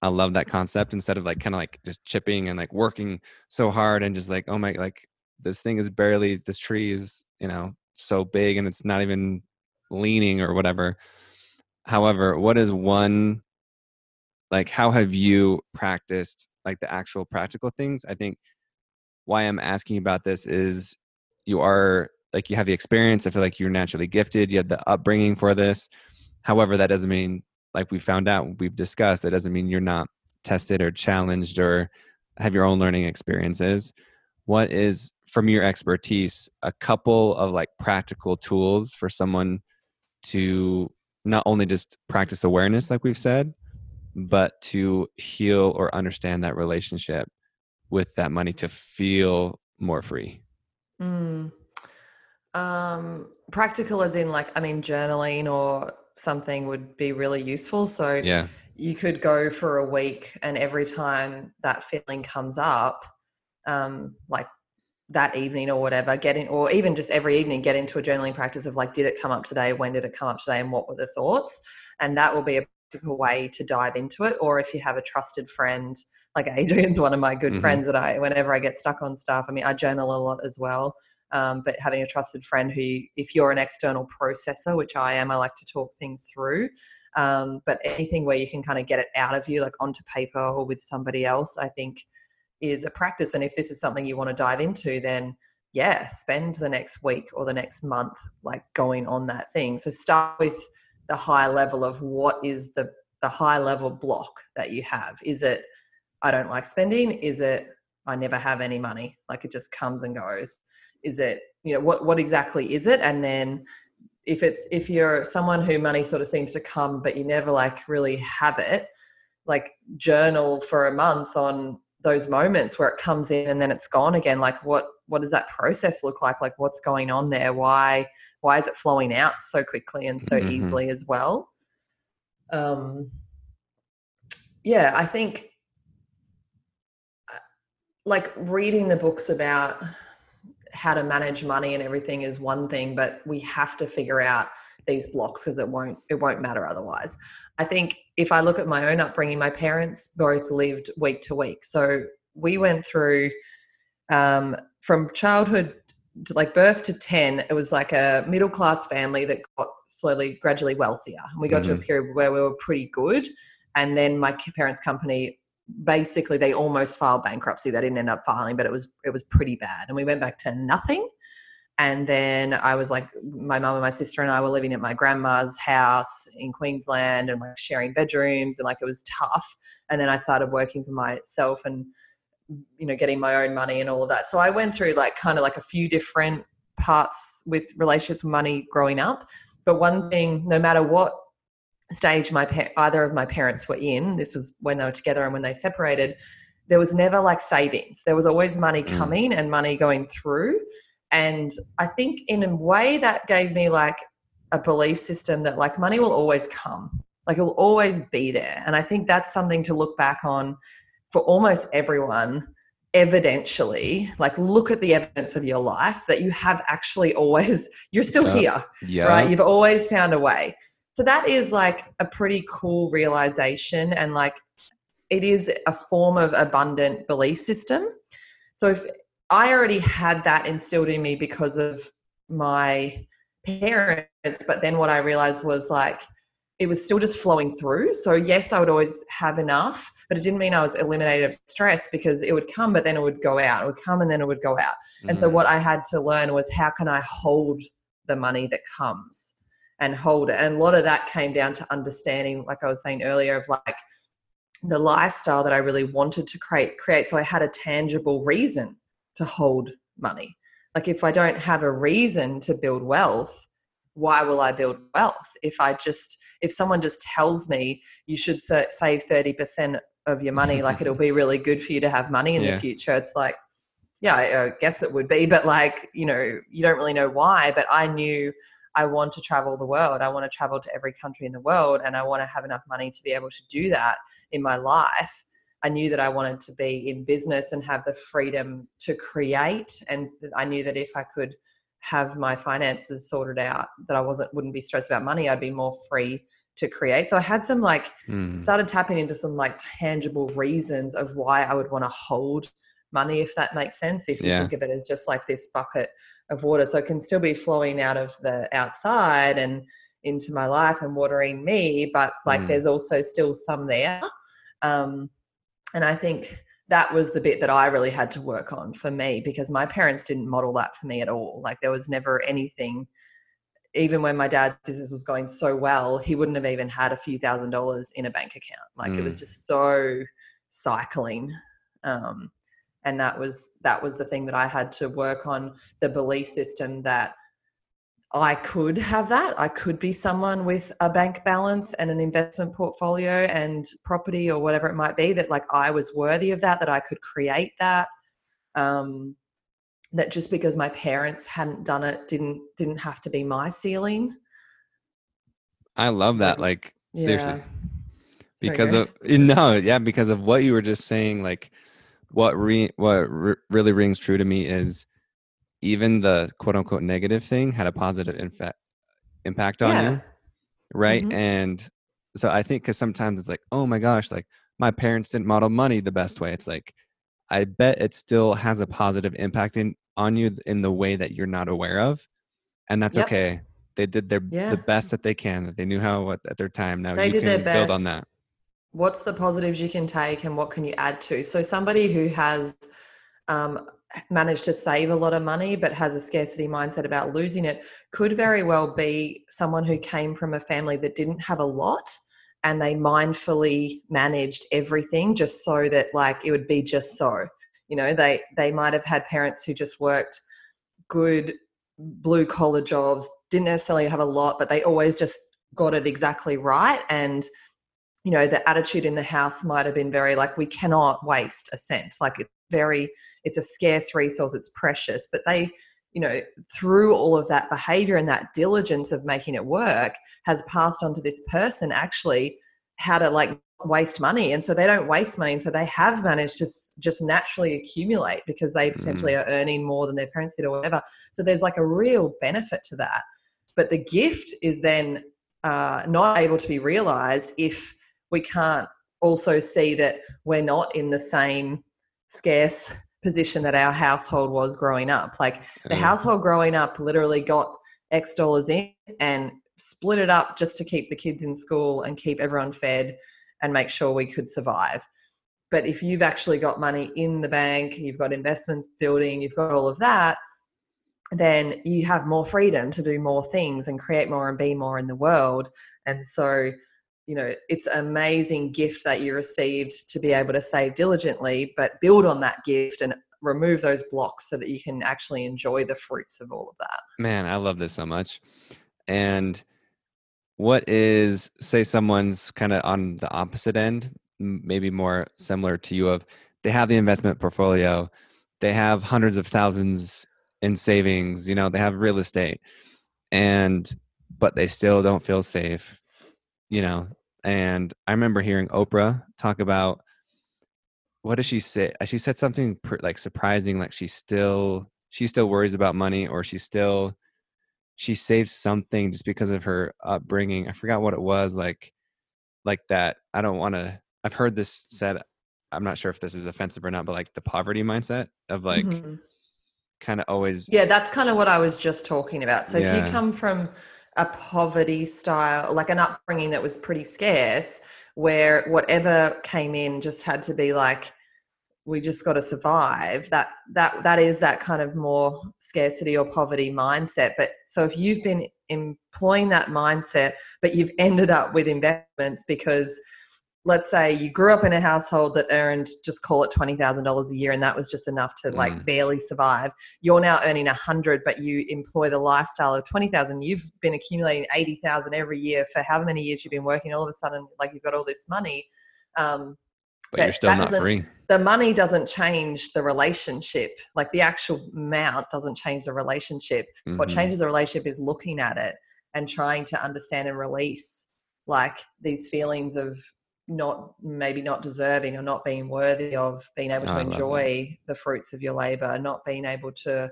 I love that concept instead of like kind of like just chipping and like working so hard and just like oh my like this thing is barely this tree is you know so big and it's not even leaning or whatever. However what is one like how have you practiced like the actual practical things? I think why i'm asking about this is you are like you have the experience i feel like you're naturally gifted you had the upbringing for this. However that doesn't mean like we found out we've discussed that doesn't mean you're not tested or challenged or have your own learning experiences. What is from your expertise a couple of like practical tools for someone to not only just practice awareness like we've said but to heal or understand that relationship with that money to feel more free? Mm. um practical as in like i mean journaling or something would be really useful. So yeah. you could go for a week and every time that feeling comes up um like that evening or whatever get in or even just every evening get into a journaling practice of like did it come up today? When did it come up today? And what were the thoughts? And that will be a practical way to dive into it. Or if you have a trusted friend like adrian's [LAUGHS] one of my good mm-hmm. friends that i whenever i get stuck on stuff i mean i journal a lot as well. Um, but having a trusted friend who if you're an external processor which i am i like to talk things through. Um, but anything where you can kind of get it out of you like onto paper or with somebody else i think is a practice. And if this is something you want to dive into, then yeah, spend the next week or the next month like going on that thing. So start with the high level of what is the the high level block that you have. Is it I don't like spending? Is it I never have any money? Like it just comes and goes. Is it, you know, what what exactly is it? And then if it's if you're someone who money sort of seems to come but you never like really have it, like journal for a month on those moments where it comes in and then it's gone again like what what does that process look like? Like what's going on there? Why why is it flowing out so quickly and so mm-hmm. easily as well? Um yeah i think uh, like reading the books about how to manage money and everything is one thing but we have to figure out these blocks because it won't it won't matter otherwise i think if I look at my own upbringing, my parents both lived week to week. So we went through um, from childhood to like birth to 10, it was like a middle class family that got slowly, gradually wealthier. And we got mm-hmm. to a mm-hmm. period where we were pretty good. And then my parents' company basically they almost filed bankruptcy. They didn't end up filing, but it was it was pretty bad. And we went back to nothing and then I was like, my mum and my sister and I were living at my grandma's house in Queensland and like sharing bedrooms and like it was tough. And then I started working for myself and, you know, getting my own money and all of that. So I went through like kind of like a few different parts with relationships with money growing up. But one thing, no matter what stage my pa- either of my parents were in, this was when they were together and when they separated, there was never like savings. There was always money mm. coming and money going through and I think in a way that gave me like a belief system that like money will always come, like it will always be there. And I think that's something to look back on for almost everyone evidentially like look at the evidence of your life that you have actually always [LAUGHS] you're still yeah. here yeah. right you've always found a way so that is like a pretty cool realization and like it is a form of abundant belief system so if I already had that instilled in me because of my parents. But then what I realized was like, it was still just flowing through. So, yes, I would always have enough, but it didn't mean I was eliminated of stress because it would come, but then it would go out. It would come and then it would go out. Mm. And so, mm. what I had to learn was how can I hold the money that comes and hold it? And a lot of that came down to understanding, like I was saying earlier, of like the lifestyle that I really wanted to create. create. So, I had a tangible reason to hold money. Like if I don't have a reason to build wealth, why will I build wealth? If I just if someone just tells me you should save 30% of your money like it'll be really good for you to have money in yeah. the future, it's like yeah, I, I guess it would be, but like, you know, you don't really know why. But I knew I want to travel the world. I want to travel to every country in the world, and I want to have enough money to be able to do that in my life. I knew that I wanted to be in business and have the freedom to create. And I knew that if I could have my finances sorted out, that I wasn't wouldn't be stressed about money. I'd be more free to create. So I had some like mm. started tapping into some like tangible reasons of why I would want to hold money, if that makes sense. If you yeah. think of it as just like this bucket of water. So it can still be flowing out of the outside and into my life and watering me, but like mm. there's also still some there. Um, and I think that was the bit that I really had to work on for me because my parents didn't model that for me at all. Like there was never anything, even when my dad's business was going so well, he wouldn't have even had a few thousand dollars in a bank account. Like mm. it was mm. just so cycling. Um, and that was that was the thing that I had to work on the belief system that I could have that. I could be someone with a bank balance and an investment portfolio and property or whatever it might be that like I was worthy of that, that I could create that. Um, that just because my parents hadn't done it didn't didn't have to be my ceiling. I love that. Like yeah. seriously. Because Sorry, of no, yeah, because of what you were just saying, like what re, what re, really rings true to me is even the quote unquote negative thing had a positive infa- impact on yeah. you right mm-hmm. and so i think because sometimes it's like oh my gosh like my parents didn't model money the best way it's like i bet it still has a positive impact in on you in the way that you're not aware of and that's yep. okay they did their yeah. the best that they can that they knew how at their time now they you can build on that what's the positives you can take and what can you add to so somebody who has um, managed to save a lot of money but has a scarcity mindset about losing it could very well be someone who came from a family that didn't have a lot and they mindfully managed everything just so that like it would be just so. You know they they might have had parents who just worked good blue collar jobs didn't necessarily have a lot but they always just got it exactly right. And you know the attitude in the house might have been very like we cannot waste a cent. Like it's very it's a scarce resource it's precious but they you know through all of that behavior and that diligence of making it work has passed on to this person actually how to like waste money and so they don't waste money and so they have managed to just naturally accumulate because they potentially mm. are earning more than their parents did or whatever so there's like a real benefit to that but the gift is then uh, not able to be realized if we can't also see that we're not in the same scarce position that our household was growing up. Like the mm. household growing up literally got X dollars in and split it up just to keep the kids in school and keep everyone fed and make sure we could survive. But if you've actually got money in the bank, you've got investments building, you've got all of that, then you have more freedom to do more things and create more and be more in the world. And so you know it's an amazing gift that you received to be able to save diligently but build on that gift and remove those blocks so that you can actually enjoy the fruits of all of that. Man i love this so much. And what is say someone's kind of on the opposite end maybe more similar to you of they have the investment portfolio they have hundreds of thousands in savings you know they have real estate and but they still don't feel safe you know, and I remember hearing Oprah talk about what does she say? Uh, she said something like surprising, like she still she still worries about money, or she still she saves something just because of her upbringing. I forgot what it was, like like that. I don't want to. I've heard this said. I'm not sure if this is offensive or not, but like the poverty mindset of like mm-hmm. kind of always. Yeah, that's kind of what I was just talking about. So yeah. if you come from a poverty style, like an upbringing that was pretty scarce, where whatever came in just had to be like, we just got to survive. That that that is that kind of more scarcity or poverty mindset. But so if you've been employing that mindset, but you've ended up with investments because let's say you grew up in a household that earned just call it $20,000 a year and that was just enough to like mm. barely survive. You're now earning 100 but you employ the lifestyle of 20,000. You've been accumulating 80,000 every year for however many years you've been working all of a sudden like you've got all this money. Um, but you're still not free the money doesn't change the relationship like the actual amount doesn't change the relationship mm-hmm. what changes the relationship is looking at it and trying to understand and release like these feelings of not maybe not deserving or not being worthy of being able to enjoy the fruits of your labor not being able to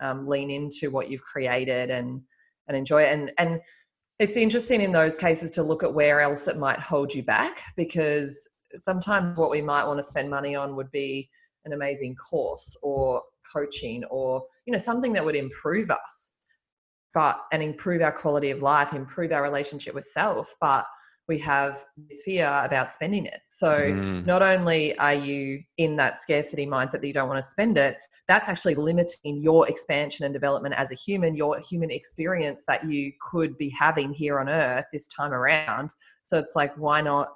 um, lean into what you've created and and enjoy it. And and it's interesting in those cases to look at where else it might hold you back because sometimes what we might want to spend money on would be an amazing course or coaching or you know something that would improve us but and improve our quality of life improve our relationship with self but we have this fear about spending it so mm. not only are you in that scarcity mindset that you don't want to spend it that's actually limiting your expansion and development as a human, your human experience that you could be having here on earth this time around. So it's like, why not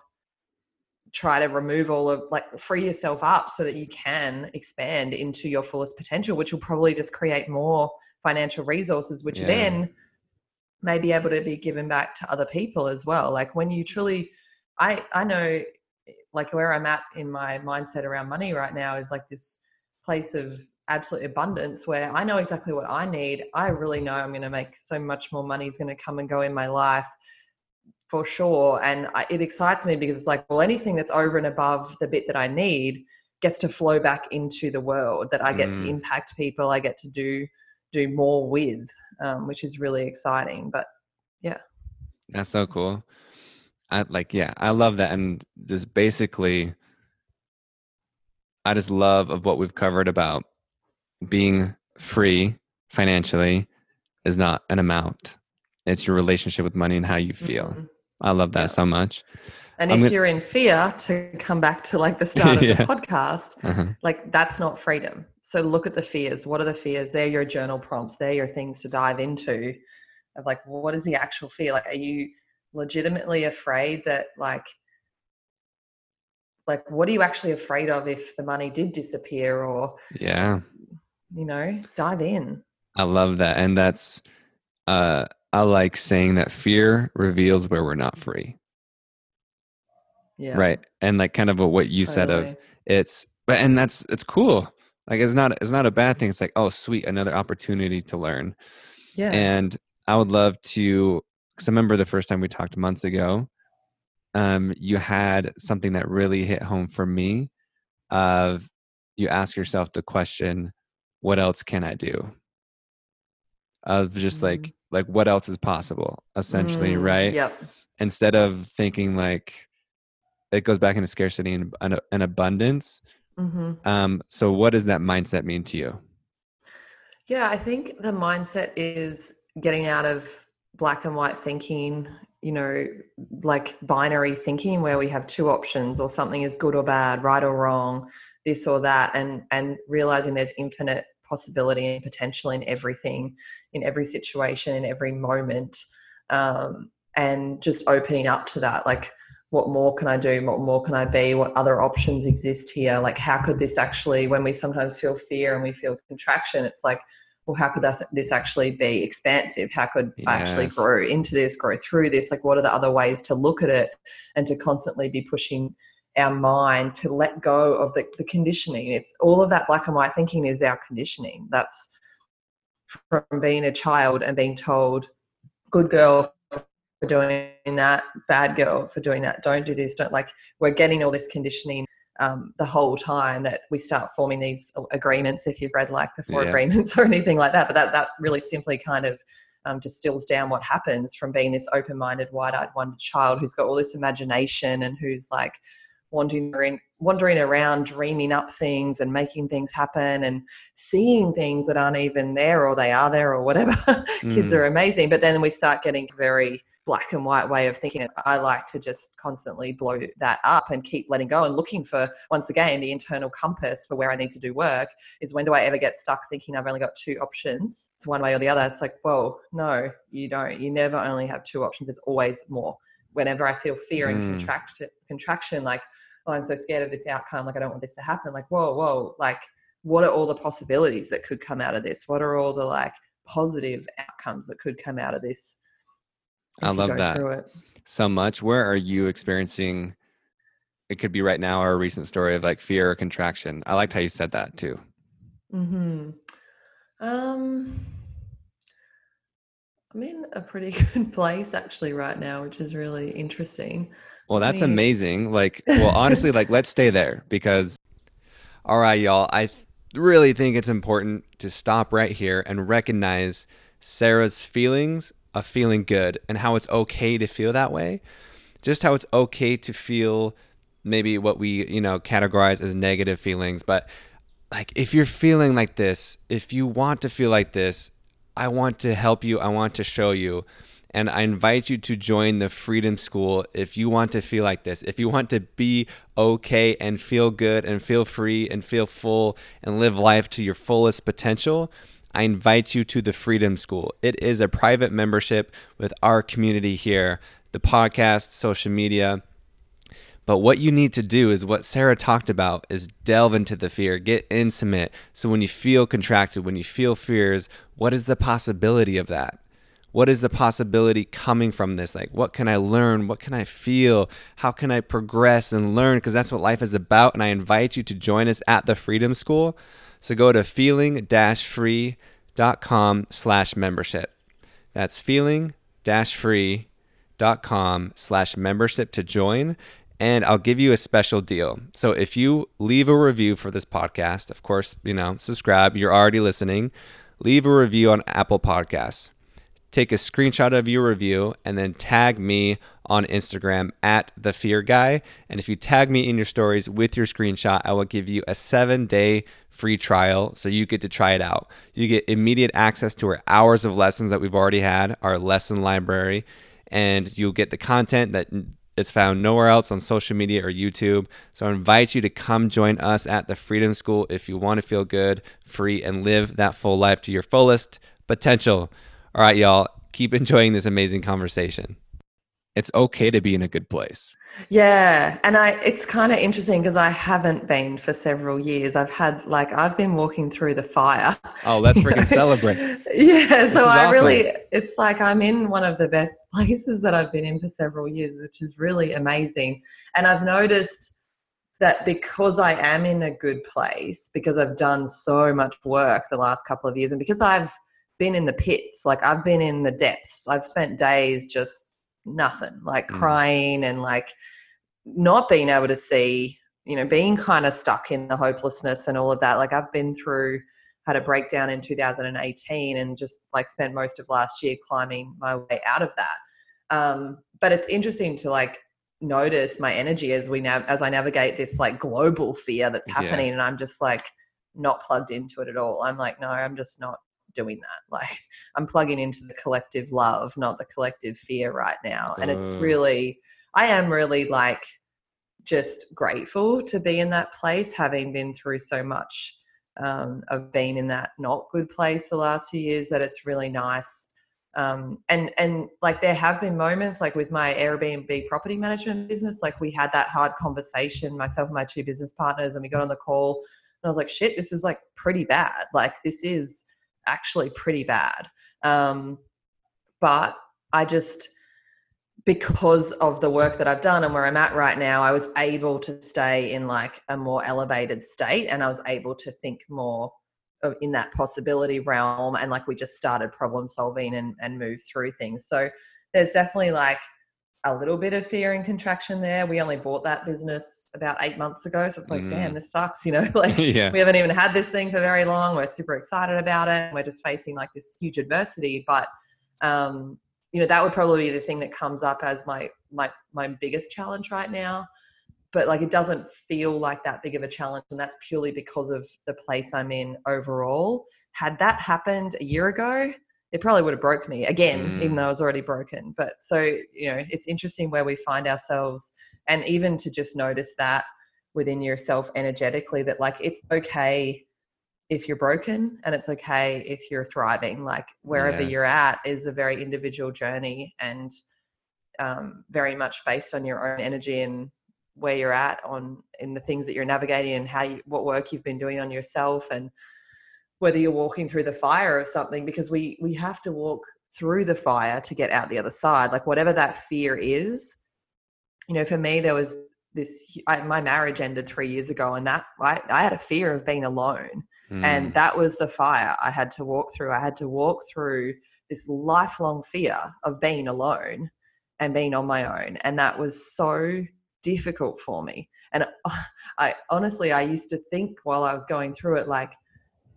try to remove all of like free yourself up so that you can expand into your fullest potential, which will probably just create more financial resources, which yeah. then may be able to be given back to other people as well. Like when you truly, I I know like where I'm at in my mindset around money right now is like this place of absolute abundance where I know exactly what I need. I really know I'm going to make so much more money is going to come and go in my life for sure. And I, it excites me because it's like, well, anything that's over and above the bit that I need gets to flow back into the world that I get mm. to impact people. I get to do do more with, um, which is really exciting. But yeah, that's so cool. I like, yeah, I love that. And just basically, I just love of what we've covered about being free financially is not an amount. It's your relationship with money and how you feel. Mm-hmm. I love that yeah. so much. And I'm if gonna... you're in fear, to come back to like the [LAUGHS] start of yeah. the podcast, uh-huh. like that's not freedom. So look at the fears. What are the fears? They're your journal prompts. They're your things to dive into. Of like, what is the actual fear? Like, are you legitimately afraid that like like what are you actually afraid of if the money did disappear or yeah you know dive in i love that and that's uh i like saying that fear reveals where we're not free yeah right and like kind of what you totally. said of it's but and that's it's cool like it's not it's not a bad thing it's like oh sweet another opportunity to learn yeah and i would love to because i remember the first time we talked months ago um you had something that really hit home for me of you ask yourself the question what else can I do? Of just mm. like like what else is possible, essentially, mm, right? Yep. Instead of thinking like it goes back into scarcity and, and abundance. Mm-hmm. Um, so what does that mindset mean to you? Yeah, I think the mindset is getting out of black and white thinking, you know, like binary thinking where we have two options or something is good or bad, right or wrong this or that and and realizing there's infinite possibility and potential in everything in every situation in every moment um, and just opening up to that like what more can i do what more can i be what other options exist here like how could this actually when we sometimes feel fear and we feel contraction it's like well how could this, this actually be expansive how could yes. i actually grow into this grow through this like what are the other ways to look at it and to constantly be pushing our mind to let go of the, the conditioning. It's all of that black and white thinking is our conditioning. That's from being a child and being told, good girl for doing that, bad girl for doing that, don't do this, don't like, we're getting all this conditioning um, the whole time that we start forming these agreements, if you've read like the four yeah. agreements [LAUGHS] or anything like that. But that, that really simply kind of um, distills down what happens from being this open minded, wide eyed, wonder child who's got all this imagination and who's like, wandering wandering around dreaming up things and making things happen and seeing things that aren't even there or they are there or whatever [LAUGHS] mm. kids are amazing but then we start getting very black and white way of thinking i like to just constantly blow that up and keep letting go and looking for once again the internal compass for where i need to do work is when do i ever get stuck thinking i've only got two options it's one way or the other it's like whoa no you don't you never only have two options there's always more whenever I feel fear and mm. contract contraction, like, oh, I'm so scared of this outcome, like I don't want this to happen. Like, whoa, whoa, like what are all the possibilities that could come out of this? What are all the like positive outcomes that could come out of this? I love that so much. Where are you experiencing it could be right now or a recent story of like fear or contraction. I liked how you said that too. Hmm. Um. I'm in a pretty [LAUGHS] good place actually right now, which is really interesting. Well, that's I mean... amazing. Like, well, [LAUGHS] honestly, like let's stay there because all right, y'all, I really think it's important to stop right here and recognize Sarah's feelings of feeling good and how it's okay to feel that way. Just how it's okay to feel maybe what we, you know, categorize as negative feelings, but like if you're feeling like this, if you want to feel like this, I want to help you. I want to show you. And I invite you to join the Freedom School if you want to feel like this. If you want to be okay and feel good and feel free and feel full and live life to your fullest potential, I invite you to the Freedom School. It is a private membership with our community here, the podcast, social media. But what you need to do is what Sarah talked about is delve into the fear, get intimate. So when you feel contracted, when you feel fears, what is the possibility of that? What is the possibility coming from this? Like, what can I learn? What can I feel? How can I progress and learn? Because that's what life is about. And I invite you to join us at the Freedom School. So go to feeling-free.com slash membership. That's feeling-free.com slash membership to join and I'll give you a special deal. So if you leave a review for this podcast, of course, you know, subscribe, you're already listening, leave a review on Apple Podcasts. Take a screenshot of your review and then tag me on Instagram at the fear guy. And if you tag me in your stories with your screenshot, I will give you a seven day free trial so you get to try it out. You get immediate access to our hours of lessons that we've already had, our lesson library, and you'll get the content that it's found nowhere else on social media or YouTube. So I invite you to come join us at the Freedom School if you want to feel good, free, and live that full life to your fullest potential. All right, y'all, keep enjoying this amazing conversation. It's okay to be in a good place. Yeah, and I it's kind of interesting because I haven't been for several years. I've had like I've been walking through the fire. Oh, let's [LAUGHS] freaking celebrate. Yeah, this so I awesome. really it's like I'm in one of the best [LAUGHS] places that I've been in for several years, which is really amazing. And I've noticed that because I am in a good place, because I've done so much work the last couple of years and because I've been in the pits, like I've been in the depths. I've spent days just nothing, like mm. crying and like not being able to see, you know, being kind of stuck in the hopelessness and all of that. Like I've been through, had a breakdown in 2018 and just like spent most of last year climbing my way out of that. Um, but it's interesting to like notice my energy as we now as I navigate this like global fear that's happening, yeah. and I'm just like not plugged into it at all. I'm like, no, I'm just not doing that. [LAUGHS] Like I'm plugging into the collective love, not the collective fear right now. And it's uh. really, I am really like just grateful to be in that place, having been through so much um, of being in that not good place the last few years. That it's really nice. Um, and and like there have been moments like with my Airbnb property management business, like we had that hard conversation, myself and my two business partners, and we got on the call, and I was like, shit, this is like pretty bad. Like this is actually pretty bad. Um, but I just, because of the work that I've done and where I'm at right now, I was able to stay in like a more elevated state and I was able to think more in that possibility realm. And like we just started problem solving and, and move through things. So there's definitely like a little bit of fear and contraction there. We only bought that business about eight months ago. So it's like, mm. damn, this sucks. [LAUGHS] You know, like [LAUGHS] yeah. we haven't even had this thing for very long. We're super excited about it. We're just facing like this huge adversity. But, um, you know, that would probably be the thing that comes up as my, my, my biggest challenge right now. But like, it doesn't feel like that big of a challenge. And that's purely because of the place I'm in overall. Had that happened a year ago, it probably would have broke me again, mm. even though I was already broken. But so, you know, it's interesting where we find ourselves and even to just notice that within yourself energetically that like it's okay if you're broken and it's okay if you're thriving. Like wherever yes. you're at is a very individual journey and um, very much based on your own energy and where you're at on in the things that you're navigating and how you what work you've been doing on yourself and whether you're walking through the fire of something because we we have to walk through the fire to get out the other side like whatever that fear is. You know for me there was this I, my marriage ended three years ago and that I, I had a fear of being alone Mm. and that was the fire i had to walk through. I had to walk through this lifelong fear of being alone and being on my own and that was so difficult for me. And [LAUGHS] i honestly i used to think while i was going through it like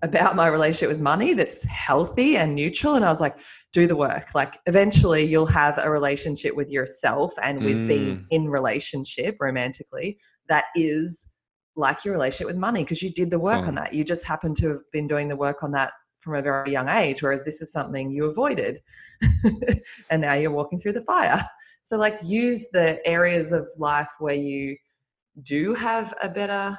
about my relationship with money that's healthy and neutral and i was like do the work like eventually you'll have a relationship with yourself and with being Mm. in relationship romantically that is like your relationship with money because you did the work Oh. on that you just happen to have been doing the work on that from a very young age whereas this is something you avoided [LAUGHS] and now you're walking through the fire so like use the areas of life where you do have a better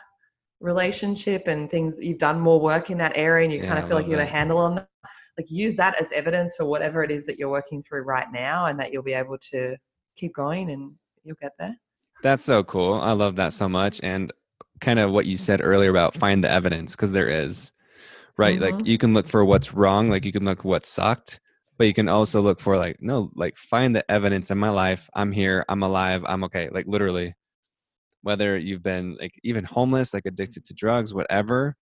relationship and things you've done more work in that area and you Yeah, kind of feel like you got a handle on that like use that as evidence for whatever it is that you're working through right now and that you'll be able to keep going and you'll get there That's so cool. I love that so much. And kind of what you said earlier about find the evidence, because there is, right? Like Mhm. you can look for what's wrong, like you can look what sucked, but you can also look for like, no, like find the evidence in my life. I'm here, I'm alive, I'm okay. Like literally, whether you've been like even homeless, like addicted to drugs, whatever.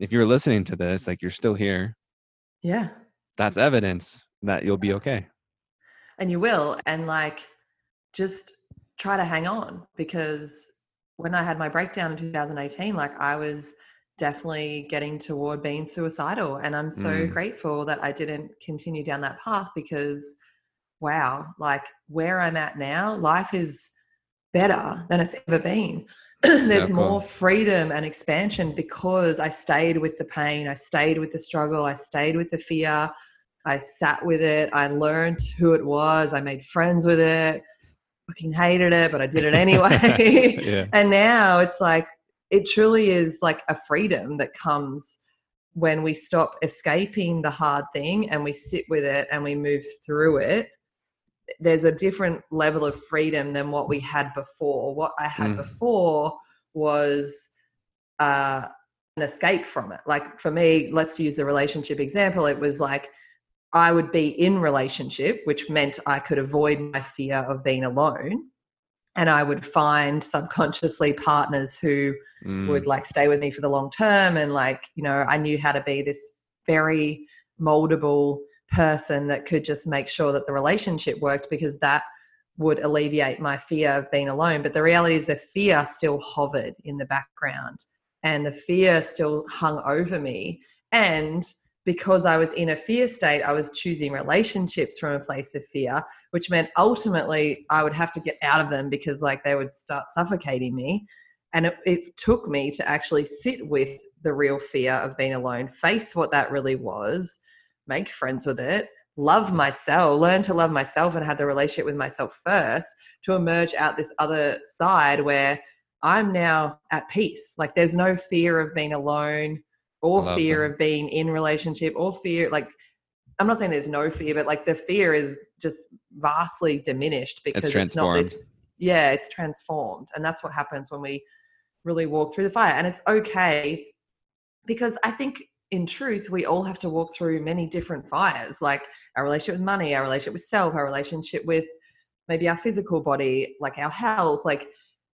If you're listening to this, like you're still here, yeah that's evidence that you'll be okay. and you will and like just try to hang on because when i had my breakdown in 2018 like i was definitely getting toward being suicidal and i'm so Mm. grateful that i didn't continue down that path because wow like where i'm at now life is better than it's ever been [CLEARS THROAT] there's more freedom and expansion because i stayed with the pain i stayed with the struggle i stayed with the fear I sat with it. I learned who it was. I made friends with it. Fucking hated it, but I did it [LAUGHS] anyway. yeah. [LAUGHS] and now it's like it truly is like a freedom that comes when we stop escaping the hard thing and we sit with it and we move through it. There's a different level of freedom than what we had before. What I had Mm. before was uh, an escape from it. Like for me, let's use the relationship example. It was like I would be in relationship, which meant I could avoid my fear of being alone. And I would find subconsciously partners who Mm. would like stay with me for the long term. And like, you know, I knew how to be this very moldable person that could just make sure that the relationship worked because that would alleviate my fear of being alone. But the reality is the fear still hovered in the background and the fear still hung over me. And because I was in a fear state, I was choosing relationships from a place of fear, which meant ultimately I would have to get out of them because like they would start suffocating me. And it, it took me to actually sit with the real fear of being alone, face what that really was, make friends with it, love myself, learn to love myself and have the relationship with myself first to emerge out this other side where I'm now at peace. Like there's no fear of being alone or fear that. of being in relationship or fear like I'm not saying there's no fear, but like the fear is just vastly diminished because it's, not this yeah, it's transformed. And that's what happens when we really walk through the fire. And it's okay because I think in truth, we all have to walk through many different fires, like our relationship with money, our relationship with self, our relationship with maybe our physical body, like our health, like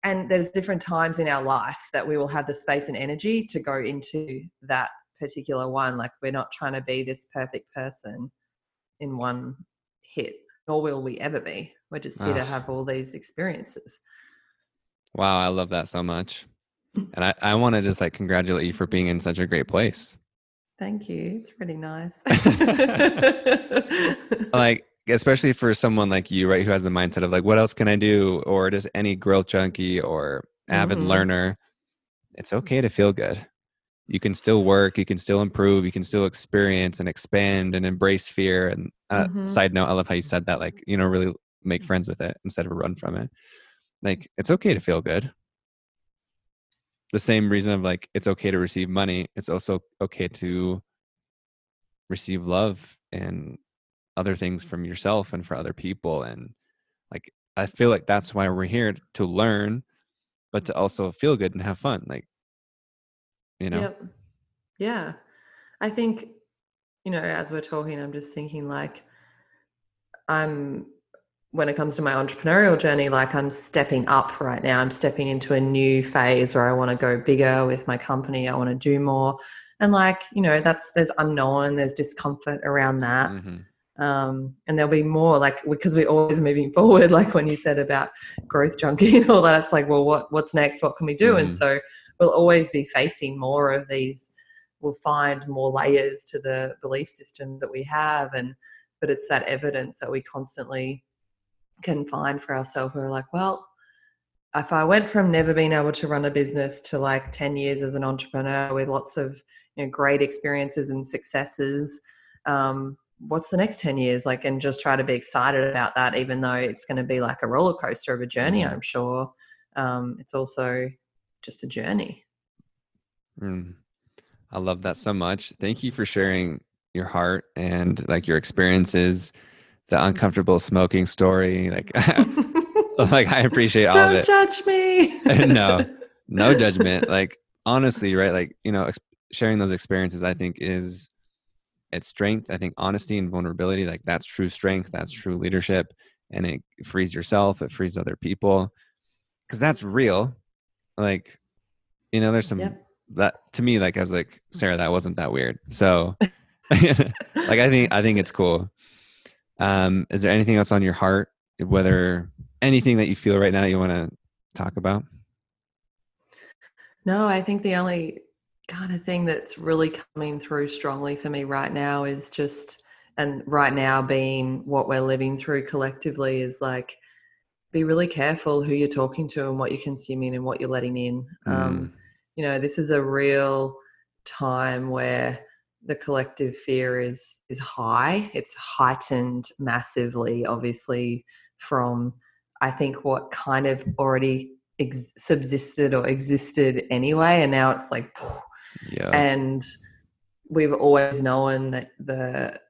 and there's different times in our life that we will have the space and energy to go into that particular one. Like we're not trying to be this perfect person in one hit, nor will we ever be. We're just here to Ah. have all these experiences. Wow, I love that so much. [LAUGHS] And I, I want to just like congratulate you for being in such a great place. Thank you. It's really nice. [LAUGHS] [LAUGHS] Like, especially for someone like you, right, who has the mindset of like, what else can I do? Or just any growth junkie or avid Mhm. learner. It's okay to feel good. You can still work, you can still improve, you can still experience and expand and embrace fear. And uh, Mhm. side note, I love how you said that, like, you know, really make friends with it instead of run from it. Like, it's okay to feel good. The same reason of like, it's okay to receive money. It's also okay to receive love and other things from yourself and for other people. And like, I feel like that's why we're here to learn, but to also feel good and have fun. Like, you know, Yep. Yeah. I think, you know, as we're talking, I'm just thinking like I'm when it comes to my entrepreneurial journey, like I'm stepping up right now. I'm stepping into a new phase where I want to go bigger with my company. I want to do more. And like, you know, that's there's unknown, there's discomfort around that. Mm-hmm. Um, and there'll be more like because we're always moving [LAUGHS] forward, like when you said about growth junkie [LAUGHS] and all that, it's like, well, what what's next? What can we do? Mm-hmm. And so we'll always be facing more of these, we'll find more layers to the belief system that we have. And but it's that evidence that we constantly can find for ourselves we're like well if i went from never being able to run a business to like 10 years as an entrepreneur with lots of you know great experiences and successes um, what's the next 10 years? Like and just try to be excited about that even though it's going to be like a roller coaster of a journey i'm sure. Um, it's also just a journey. Mm. i love that so much. Thank you for sharing your heart and like your experiences the uncomfortable smoking story. Like, [LAUGHS] like I appreciate all of it. Don't judge me. [LAUGHS] no, [LAUGHS] no judgment. Like honestly, right? Like you know, ex- sharing those experiences, I think is it's strength. I think honesty and vulnerability, like that's true strength. That's true leadership, and it frees yourself. It frees other people, because that's real. Like, you know, there's some yep. that to me, like I was like Sarah, that wasn't that weird. So, like I think I think it's cool um, is there anything else on your heart, whether anything that you feel right now you want to talk about? No, I think the only kind of thing that's really coming through strongly for me right now is just, and right now being what we're living through collectively is like, be really careful who you're talking to and what you're consuming and what you're letting in. Um, mm. Um, you know, this is a real time where the collective fear is is high. It's heightened massively, obviously, from I think what kind of already ex- subsisted or existed anyway, and now it's like, yeah. And we've always known that the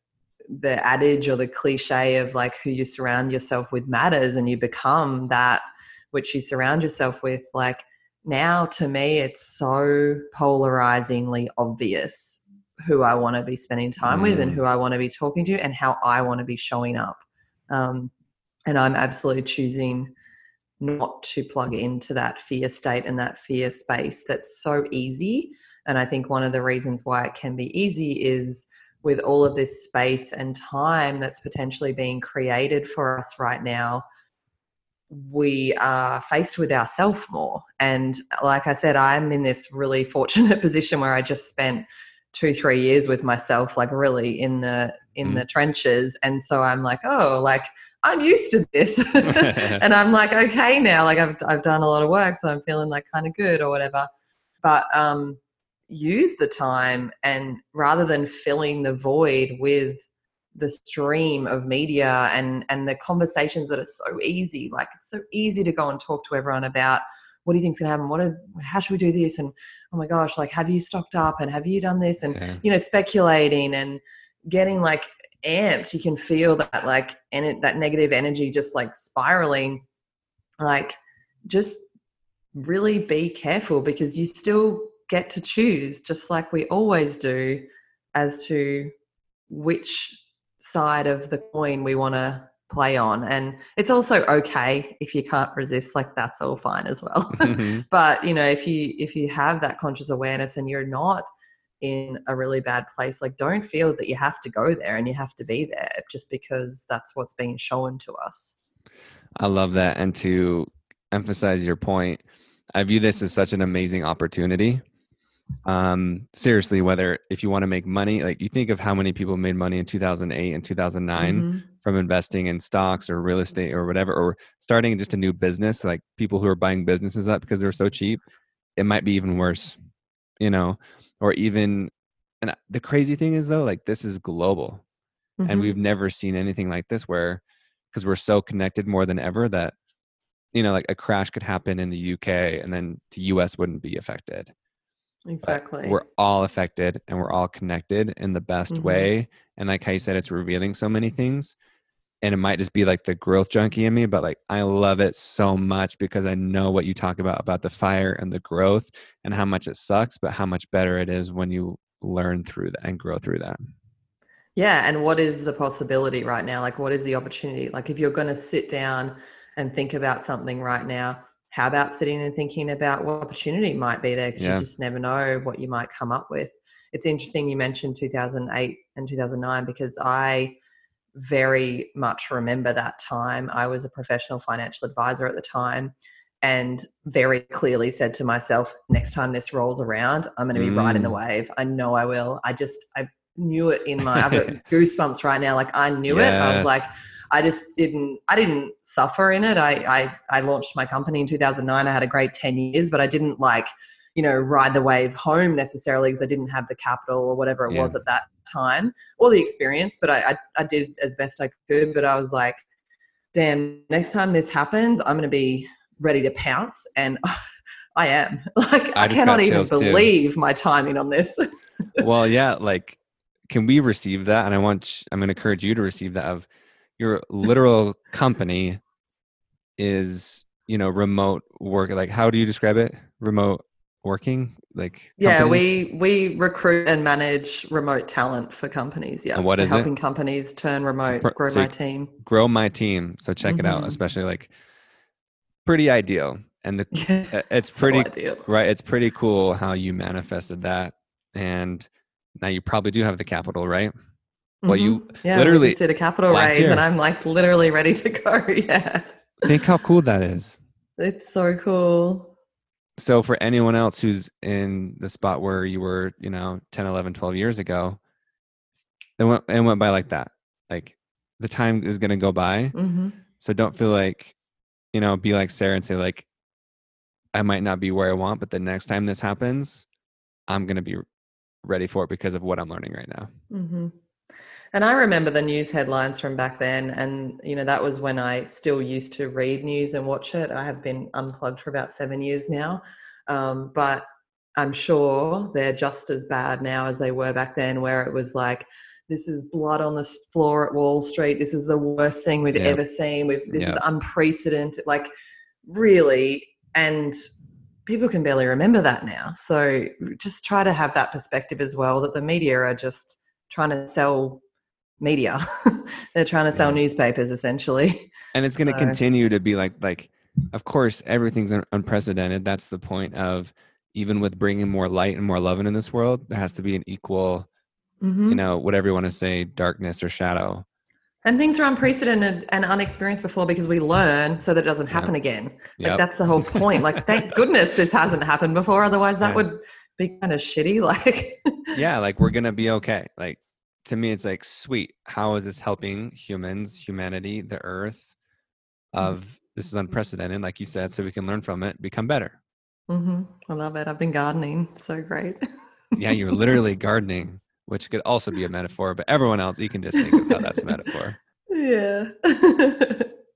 the adage or the cliche of like who you surround yourself with matters, and you become that which you surround yourself with. Like now, to me, it's so polarizingly obvious who I want to be spending time mm. with and mm. who I want to be talking to and how I want to be showing up. Um, and I'm absolutely choosing not to plug into that fear state and that fear space that's so easy. And I think one of the reasons why it can be easy is with all of this space and time that's potentially being created for us right now, we are faced with ourselves more. And like I said, I'm in this really fortunate [LAUGHS] position where I just spent two three years with myself like really in the in mm. the trenches. And so i'm like oh like i'm used to this. [LAUGHS] [LAUGHS] And i'm like okay now like I've, I've done a lot of work so i'm feeling like kind of good or whatever. But um use the time and rather than filling the void with the stream of media and and the conversations that are so easy like it's so easy to go and talk to everyone about what do you think's gonna happen? What are, how should we do this? And oh my gosh, like have you stocked up and have you done this? And yeah. you know, speculating and getting like amped. You can feel that like and that negative energy just like spiraling. Like just really be careful because you still get to choose, just like we always do, as to which side of the coin we want to play on and it's also okay if you can't resist like that's all fine as well mm-hmm. [LAUGHS] but you know if you if you have that conscious awareness and you're not in a really bad place like don't feel that you have to go there and you have to be there just because that's what's being shown to us i love that and to emphasize your point i view this as such an amazing opportunity um seriously whether if you want to make money like you think of how many people made money in 2008 and 2009 mm-hmm. From investing in stocks or real estate or whatever or starting just a new business like people who are buying businesses up because they're so cheap it might be even worse you know or even and the crazy thing is though like this is global mm-hmm. and we've never seen anything like this where because we're so connected more than ever that you know like a crash could happen in the UK and then the US wouldn't be affected Exactly. But we're all affected and we're all connected in the best mm-hmm. way. And like how you said, it's revealing so many things. And it might just be like the growth junkie in me, but like I love it so much because I know what you talk about about the fire and the growth and how much it sucks, but how much better it is when you learn through that and grow through that. Yeah. And what is the possibility right now? Like, what is the opportunity? Like, if you're going to sit down and think about something right now, how about sitting and thinking about what opportunity might be there? Because yeah. you just never know what you might come up with. It's interesting you mentioned 2008 and 2009 because I very much remember that time. I was a professional financial advisor at the time and very clearly said to myself, next time this rolls around, I'm going to be mm. riding the wave. I know I will. I just, I knew it in my, I've got [LAUGHS] goosebumps right now. Like I knew yes. it. I was like, I just didn't, I didn't suffer in it. I, I, I launched my company in 2009. I had a great 10 years, but I didn't like, you know, ride the wave home necessarily because I didn't have the capital or whatever it yeah. was at that time or the experience. But I, I, I did as best I could. But I was like, damn, next time this happens, I'm going to be ready to pounce. And [LAUGHS] I am. [LAUGHS] Like, I, I cannot even believe too. my timing on this. [LAUGHS] well, yeah. Like, can we receive that? And I want, I'm going to encourage you to receive that of your literal company is, you know, remote work. Like, how do you describe it? Remote working like yeah we we recruit and manage remote talent for companies yeah and what so is helping it? companies turn remote so, grow so my team grow my team so check mm-hmm. it out mm-hmm. especially like pretty ideal and the [LAUGHS] it's pretty ideal. right it's pretty cool how you manifested that and now you probably do have the capital right well mm-hmm. you yeah, literally did a capital raise year. and i'm like literally ready to go [LAUGHS] yeah think how cool that is it's so cool so for anyone else who's in the spot where you were you know 10 11 12 years ago it went, it went by like that like the time is going to go by mm-hmm. so don't feel like you know be like sarah and say like i might not be where i want but the next time this happens i'm going to be ready for it because of what i'm learning right now mm-hmm. And I remember the news headlines from back then. And, you know, that was when I still used to read news and watch it. I have been unplugged for about seven years now. Um, but I'm sure they're just as bad now as they were back then, where it was like, this is blood on the floor at Wall Street. This is the worst thing we've yep. ever seen. We've, this yep. is unprecedented. Like, really. And people can barely remember that now. So just try to have that perspective as well that the media are just trying to sell media. [LAUGHS] They're trying to sell yeah. newspapers essentially. [LAUGHS] And it's going to so. continue to be like like of course everything's un- unprecedented. That's the point of even with bringing more light and more love into this world, there has to be an equal mm-hmm. you know, whatever you want to say, darkness or shadow. And things are unprecedented and unexperienced before because we learn so that it doesn't happen yep. again. Like yep. that's the whole point. Like thank [LAUGHS] goodness this hasn't happened before. Otherwise that yeah. would be kind of shitty. Like Yeah, like we're gonna be okay. Like to me it's like sweet how is this helping humans humanity the earth mm. of this is unprecedented like you said so we can learn from it become better. Mm-hmm. i love it i've been gardening so great. Yeah you're literally [LAUGHS] gardening which could also be a metaphor but everyone else you can just think of how that's a metaphor. Yeah.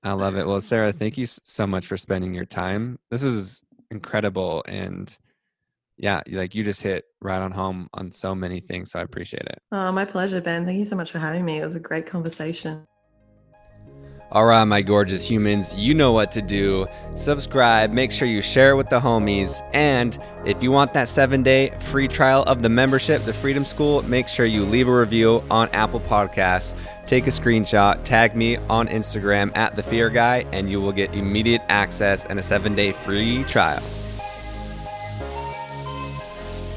I love it. Well sarah thank you so much for spending your time. This is incredible and yeah, like you just hit right on home on so many things. So I appreciate it. Oh, my pleasure, Ben. Thank you so much for having me. It was a great conversation. All right, my gorgeous humans, you know what to do. Subscribe, make sure you share it with the homies. And if you want that seven day free trial of the membership, the Freedom School, make sure you leave a review on Apple Podcasts. Take a screenshot, tag me on Instagram at The Fear Guy, and you will get immediate access and a seven day free trial.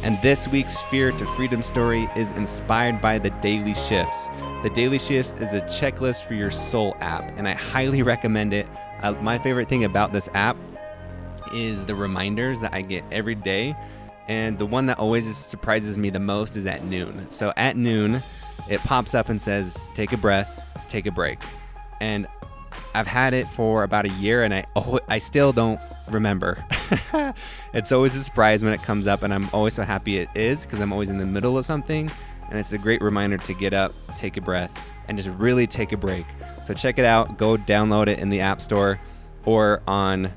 And this week's Fear to Freedom story is inspired by the Daily Shifts. The Daily Shifts is a checklist for your soul app, and I highly [LAUGHS] recommend it. Uh, my favorite thing about this app is the reminders that I get every day. And the one that always surprises me the most is at noon. So at noon, it pops up and says, Take a breath, take a break. And I've had it for about a year and I oh, I still don't remember. [LAUGHS] it's always a surprise when it comes up and I'm always so happy it is because I'm always in the middle of something and it's a great reminder to get up, take a breath and just really take a break. So check it out, go download it in the App Store or on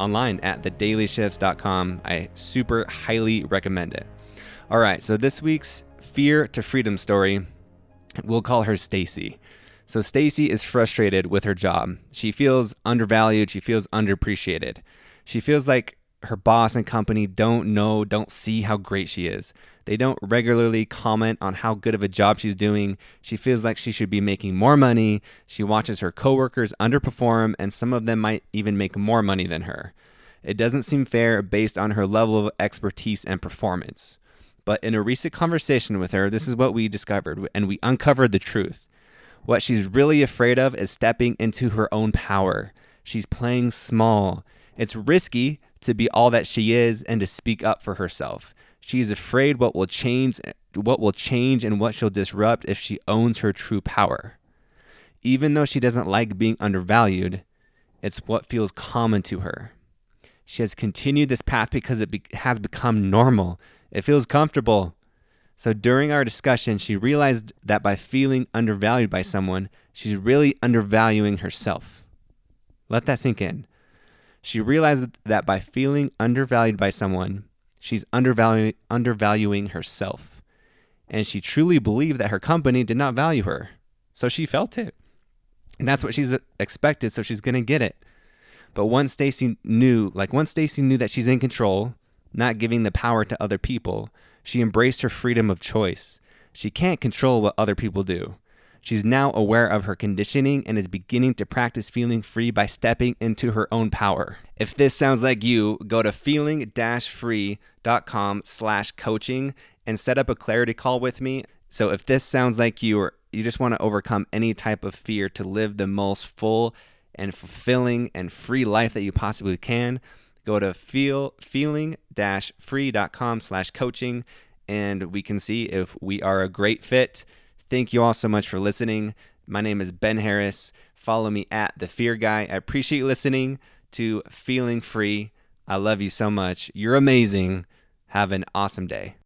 online at thedailyshifts.com. I super highly recommend it. All right, so this week's fear to freedom story, we'll call her Stacy. So Stacy is frustrated with her job. She feels undervalued, she feels underappreciated. She feels like her boss and company don't know, don't see how great she is. They don't regularly comment on how good of a job she's doing. She feels like she should be making more money. She watches her coworkers underperform, and some of them might even make more money than her. It doesn't seem fair based on her level of expertise and performance. But in a recent conversation with her, this is what we discovered, and we uncovered the truth. What she's really afraid of is stepping into her own power. She's playing small. It's risky to be all that she is and to speak up for herself. She is afraid what will change what will change and what she'll disrupt if she owns her true power. Even though she doesn't like being undervalued, it's what feels common to her. She has continued this path because it be- has become normal. It feels comfortable. So during our discussion, she realized that by feeling undervalued by someone, she's really undervaluing herself. Let that sink in. She realized that by feeling undervalued by someone, she's undervaluing, undervaluing herself. And she truly believed that her company did not value her. So she felt it. And that's what she's expected, so she's going to get it. But once Stacy knew, like once Stacy knew that she's in control, not giving the power to other people, she embraced her freedom of choice. She can't control what other people do. She's now aware of her conditioning and is beginning to practice feeling free by stepping into her own power. If this sounds like you, go to feeling-free.com slash coaching and set up a clarity call with me. So if this sounds like you or you just want to overcome any type of fear to live the most full and fulfilling and free life that you possibly can, go to feel feeling-free.com slash coaching and we can see if we are a great fit Thank you all so much for listening. My name is Ben Harris. Follow me at The Fear Guy. I appreciate listening to Feeling Free. I love you so much. You're amazing. Have an awesome day.